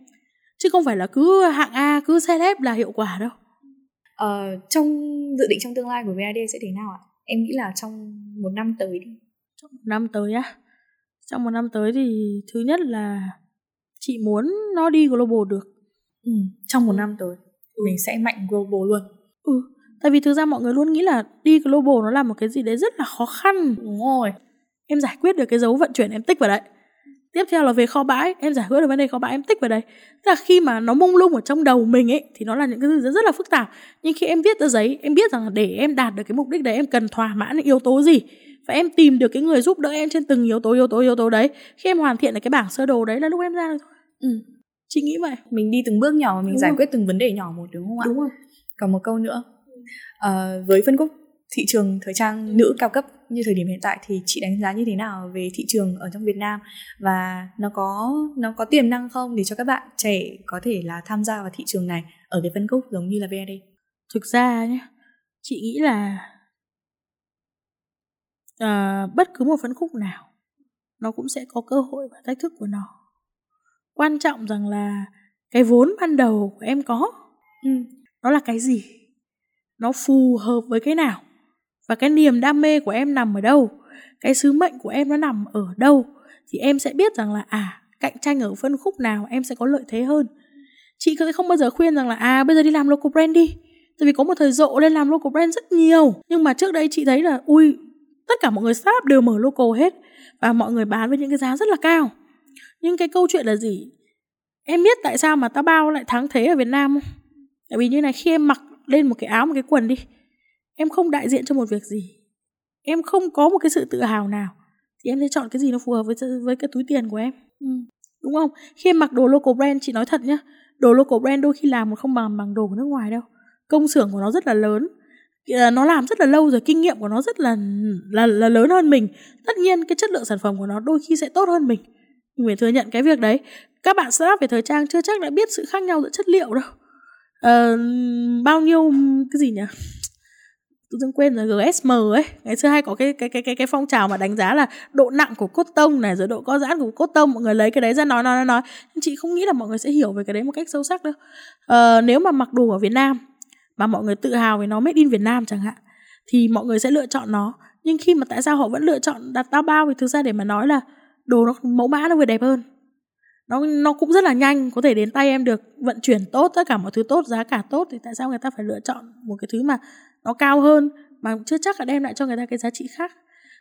[SPEAKER 2] Chứ không phải là cứ hạng A cứ celeb là hiệu quả đâu.
[SPEAKER 1] Ờ, trong dự định trong tương lai của VAD sẽ thế nào ạ em nghĩ là trong một năm tới đi.
[SPEAKER 2] Trong một năm tới á? Trong một năm tới thì thứ nhất là chị muốn nó đi global được.
[SPEAKER 1] Ừ, trong một năm tới. Ừ. mình sẽ mạnh global luôn.
[SPEAKER 2] Ừ tại vì thực ra mọi người luôn nghĩ là đi global nó là một cái gì đấy rất là khó khăn.
[SPEAKER 1] Đúng rồi.
[SPEAKER 2] Em giải quyết được cái dấu vận chuyển em tích vào đấy tiếp theo là về kho bãi. Em giải quyết được vấn đề kho bãi em tích vào đây tức là khi mà nó mông lung ở trong đầu mình ấy thì nó là những cái gì rất là phức tạp. Nhưng khi em viết ra giấy em biết rằng là để em đạt được cái mục đích đấy em cần thỏa mãn những yếu tố gì? Và em tìm được cái người giúp đỡ em trên từng yếu tố yếu tố yếu tố đấy. Khi em hoàn thiện được cái bảng sơ đồ đấy là lúc em ra được thôi. Ừ. chị nghĩ vậy.
[SPEAKER 1] Mình đi từng bước nhỏ và mình đúng giải không? quyết từng vấn đề nhỏ một đúng không ạ?
[SPEAKER 2] Đúng không
[SPEAKER 1] còn một câu nữa. À, với phân khúc thị trường thời trang nữ cao cấp như thời điểm hiện tại thì chị đánh giá như thế nào về thị trường ở trong Việt Nam và nó có nó có tiềm năng không để cho các bạn trẻ có thể là tham gia vào thị trường này ở cái phân khúc giống như là VAD?
[SPEAKER 2] Thực ra nhé, chị nghĩ là uh, bất cứ một phân khúc nào nó cũng sẽ có cơ hội và thách thức của nó. Quan trọng rằng là cái vốn ban đầu của em có, ừ, nó là cái gì? Nó phù hợp với cái nào? Và cái niềm đam mê của em nằm ở đâu? Cái sứ mệnh của em nó nằm ở đâu? Thì em sẽ biết rằng là à cạnh tranh ở phân khúc nào em sẽ có lợi thế hơn. Chị sẽ không bao giờ khuyên rằng là à bây giờ đi làm local brand đi. Tại vì có một thời rộ lên làm local brand rất nhiều. Nhưng mà trước đây chị thấy là, ui, tất cả mọi người startup đều mở local hết. Và mọi người bán với những cái giá rất là cao. Nhưng cái câu chuyện là gì? Em biết tại sao mà ta bao lại thắng thế ở việt nam không? Tại vì như này, khi em mặc lên một cái áo, một cái quần đi em không đại diện cho một việc gì. Em không có một cái sự tự hào nào. Thì em sẽ chọn cái gì nó phù hợp với với cái túi tiền của em. Ừ. đúng không? Khi em mặc đồ local brand chị nói thật nhá đồ local brand đôi khi làm không bằng bằng đồ của nước ngoài đâu. Công xưởng của nó rất là lớn. Nó làm rất là lâu rồi kinh nghiệm của nó rất là là là lớn hơn mình. Tất nhiên cái chất lượng sản phẩm của nó đôi khi sẽ tốt hơn mình. Mình phải thừa nhận cái việc đấy. Các bạn startup về thời trang chưa chắc đã biết sự khác nhau giữa chất liệu đâu. Uh, bao nhiêu cái gì nhỉ? Tự dưng quên rồi GSM ấy. Ngày xưa hay có cái cái cái cái cái phong trào mà đánh giá là độ nặng của cốt tông này rồi độ co giãn của cốt tông mọi người lấy cái đấy ra nói nói nói nói. Nhưng chị không nghĩ là mọi người sẽ hiểu về cái đấy một cách sâu sắc đâu. Ờ, nếu mà mặc đồ ở Việt Nam mà mọi người tự hào về nó made in Việt Nam chẳng hạn thì mọi người sẽ lựa chọn nó. Nhưng khi mà tại sao họ vẫn lựa chọn đặt tao bao thì thực ra để mà nói là đồ nó mẫu mã nó vừa đẹp hơn. Nó nó cũng rất là nhanh có thể đến tay em được vận chuyển tốt tất cả mọi thứ tốt giá cả tốt thì tại sao người ta phải lựa chọn một cái thứ mà nó cao hơn mà chưa chắc là đem lại cho người ta cái giá trị khác.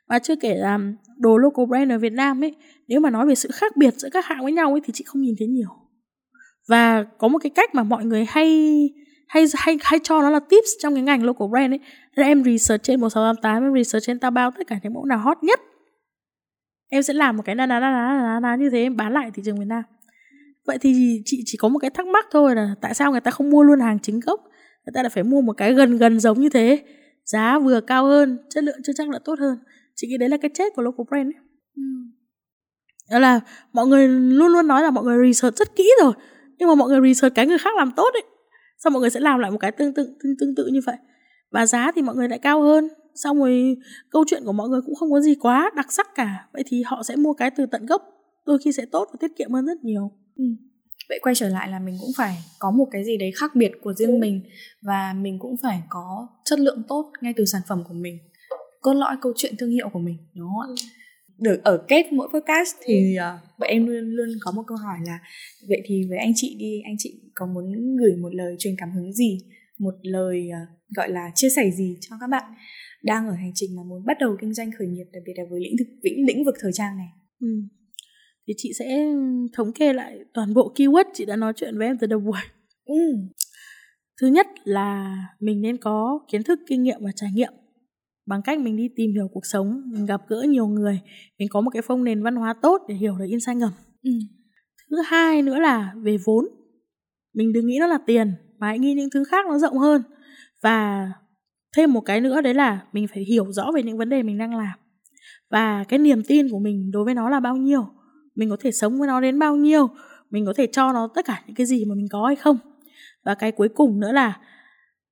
[SPEAKER 2] Và chưa kể là đồ local brand ở Việt Nam ấy, nếu mà nói về sự khác biệt giữa các hãng với nhau ấy thì chị không nhìn thấy nhiều. Và có một cái cách mà mọi người hay hay hay hay cho nó là tips trong cái ngành local brand ấy, là em research trên 1688 em research trên Taobao, tất cả những mẫu nào hot nhất. Em sẽ làm một cái na na na na na như thế, em bán lại thị trường Việt Nam. Vậy thì chị chỉ có một cái thắc mắc thôi là tại sao người ta không mua luôn hàng chính gốc? Người ta lại phải mua một cái gần gần giống như thế. Giá vừa cao hơn chất lượng chưa chắc là tốt hơn. Chị nghĩ đấy là cái chết của local brand ấy. Ừ. đó là mọi người luôn luôn nói là mọi người research rất kỹ rồi nhưng mà mọi người research cái người khác làm tốt ấy. Sao mọi người sẽ làm lại một cái tương tự tương, tương tự như vậy. Và giá thì mọi người lại cao hơn. Xong rồi câu chuyện của mọi người cũng không có gì quá đặc sắc cả. Vậy thì họ sẽ mua cái từ tận gốc đôi khi sẽ tốt và tiết kiệm hơn rất nhiều. Ừ.
[SPEAKER 1] vậy quay trở lại là mình cũng phải có một cái gì đấy khác biệt của riêng mình và mình cũng phải có chất lượng tốt ngay từ sản phẩm của mình cốt lõi câu chuyện thương hiệu của mình đúng không ạ ừ. được ở kết mỗi podcast thì uh, vậy em luôn luôn có một câu hỏi là vậy thì với anh chị đi anh chị có muốn gửi một lời truyền cảm hứng gì một lời uh, gọi là chia sẻ gì cho các bạn đang ở hành trình mà muốn bắt đầu kinh doanh khởi nghiệp đặc biệt là với lĩnh vực lĩnh, lĩnh vực thời trang này ừ.
[SPEAKER 2] Thì chị sẽ thống kê lại toàn bộ keyword chị đã nói chuyện với em từ đầu buổi. Ừ. thứ nhất là mình nên có kiến thức kinh nghiệm và trải nghiệm bằng cách mình đi tìm hiểu cuộc sống mình gặp gỡ nhiều người mình có một cái phong nền văn hóa tốt để hiểu được insight ngầm. Ừ. thứ hai nữa là về vốn. Mình đừng nghĩ nó là tiền mà hãy nghĩ những thứ khác nó rộng hơn. Và thêm một cái nữa đấy là mình phải hiểu rõ về những vấn đề mình đang làm. Và cái niềm tin của mình đối với nó là bao nhiêu mình có thể sống với nó đến bao nhiêu? Mình có thể cho nó tất cả những cái gì mà mình có hay không? Và cái cuối cùng nữa là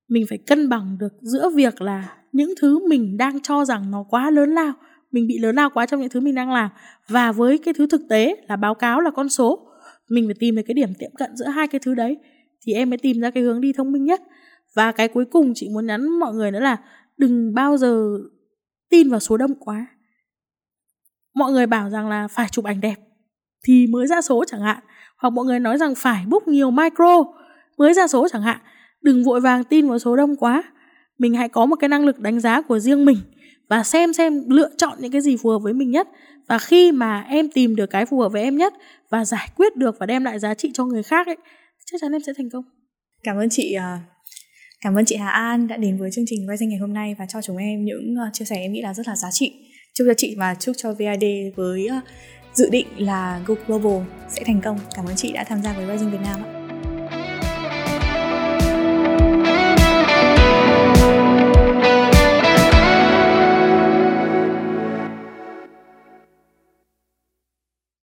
[SPEAKER 2] mình phải cân bằng được giữa việc là những thứ mình đang cho rằng nó quá lớn lao, mình bị lớn lao quá trong những thứ mình đang làm, và với cái thứ thực tế là báo cáo là con số. Mình phải tìm được cái điểm tiệm cận giữa hai cái thứ đấy, thì em mới tìm ra cái hướng đi thông minh nhất. Và cái cuối cùng chị muốn nhắn mọi người nữa là đừng bao giờ tin vào số đông quá. Mọi người bảo rằng là phải chụp ảnh đẹp thì mới ra số chẳng hạn. Hoặc mọi người nói rằng phải book nhiều micro, mới ra số chẳng hạn. Đừng vội vàng tin vào số đông quá. Mình hãy có một cái năng lực đánh giá của riêng mình và xem xem lựa chọn những cái gì phù hợp với mình nhất. Và khi mà em tìm được cái phù hợp với em nhất và giải quyết được và đem lại giá trị cho người khác ấy, chắc chắn em sẽ thành công.
[SPEAKER 1] Cảm ơn chị ờ, cảm ơn chị Hà An đã đến với chương trình Rising ngày hôm nay và cho chúng em những ờ, chia sẻ em nghĩ là rất là giá trị. Chúc cho chị và chúc cho VID với ờ, dự định là Go Global sẽ thành công. Cảm ơn chị đã tham gia với Rising Việt Nam ạ.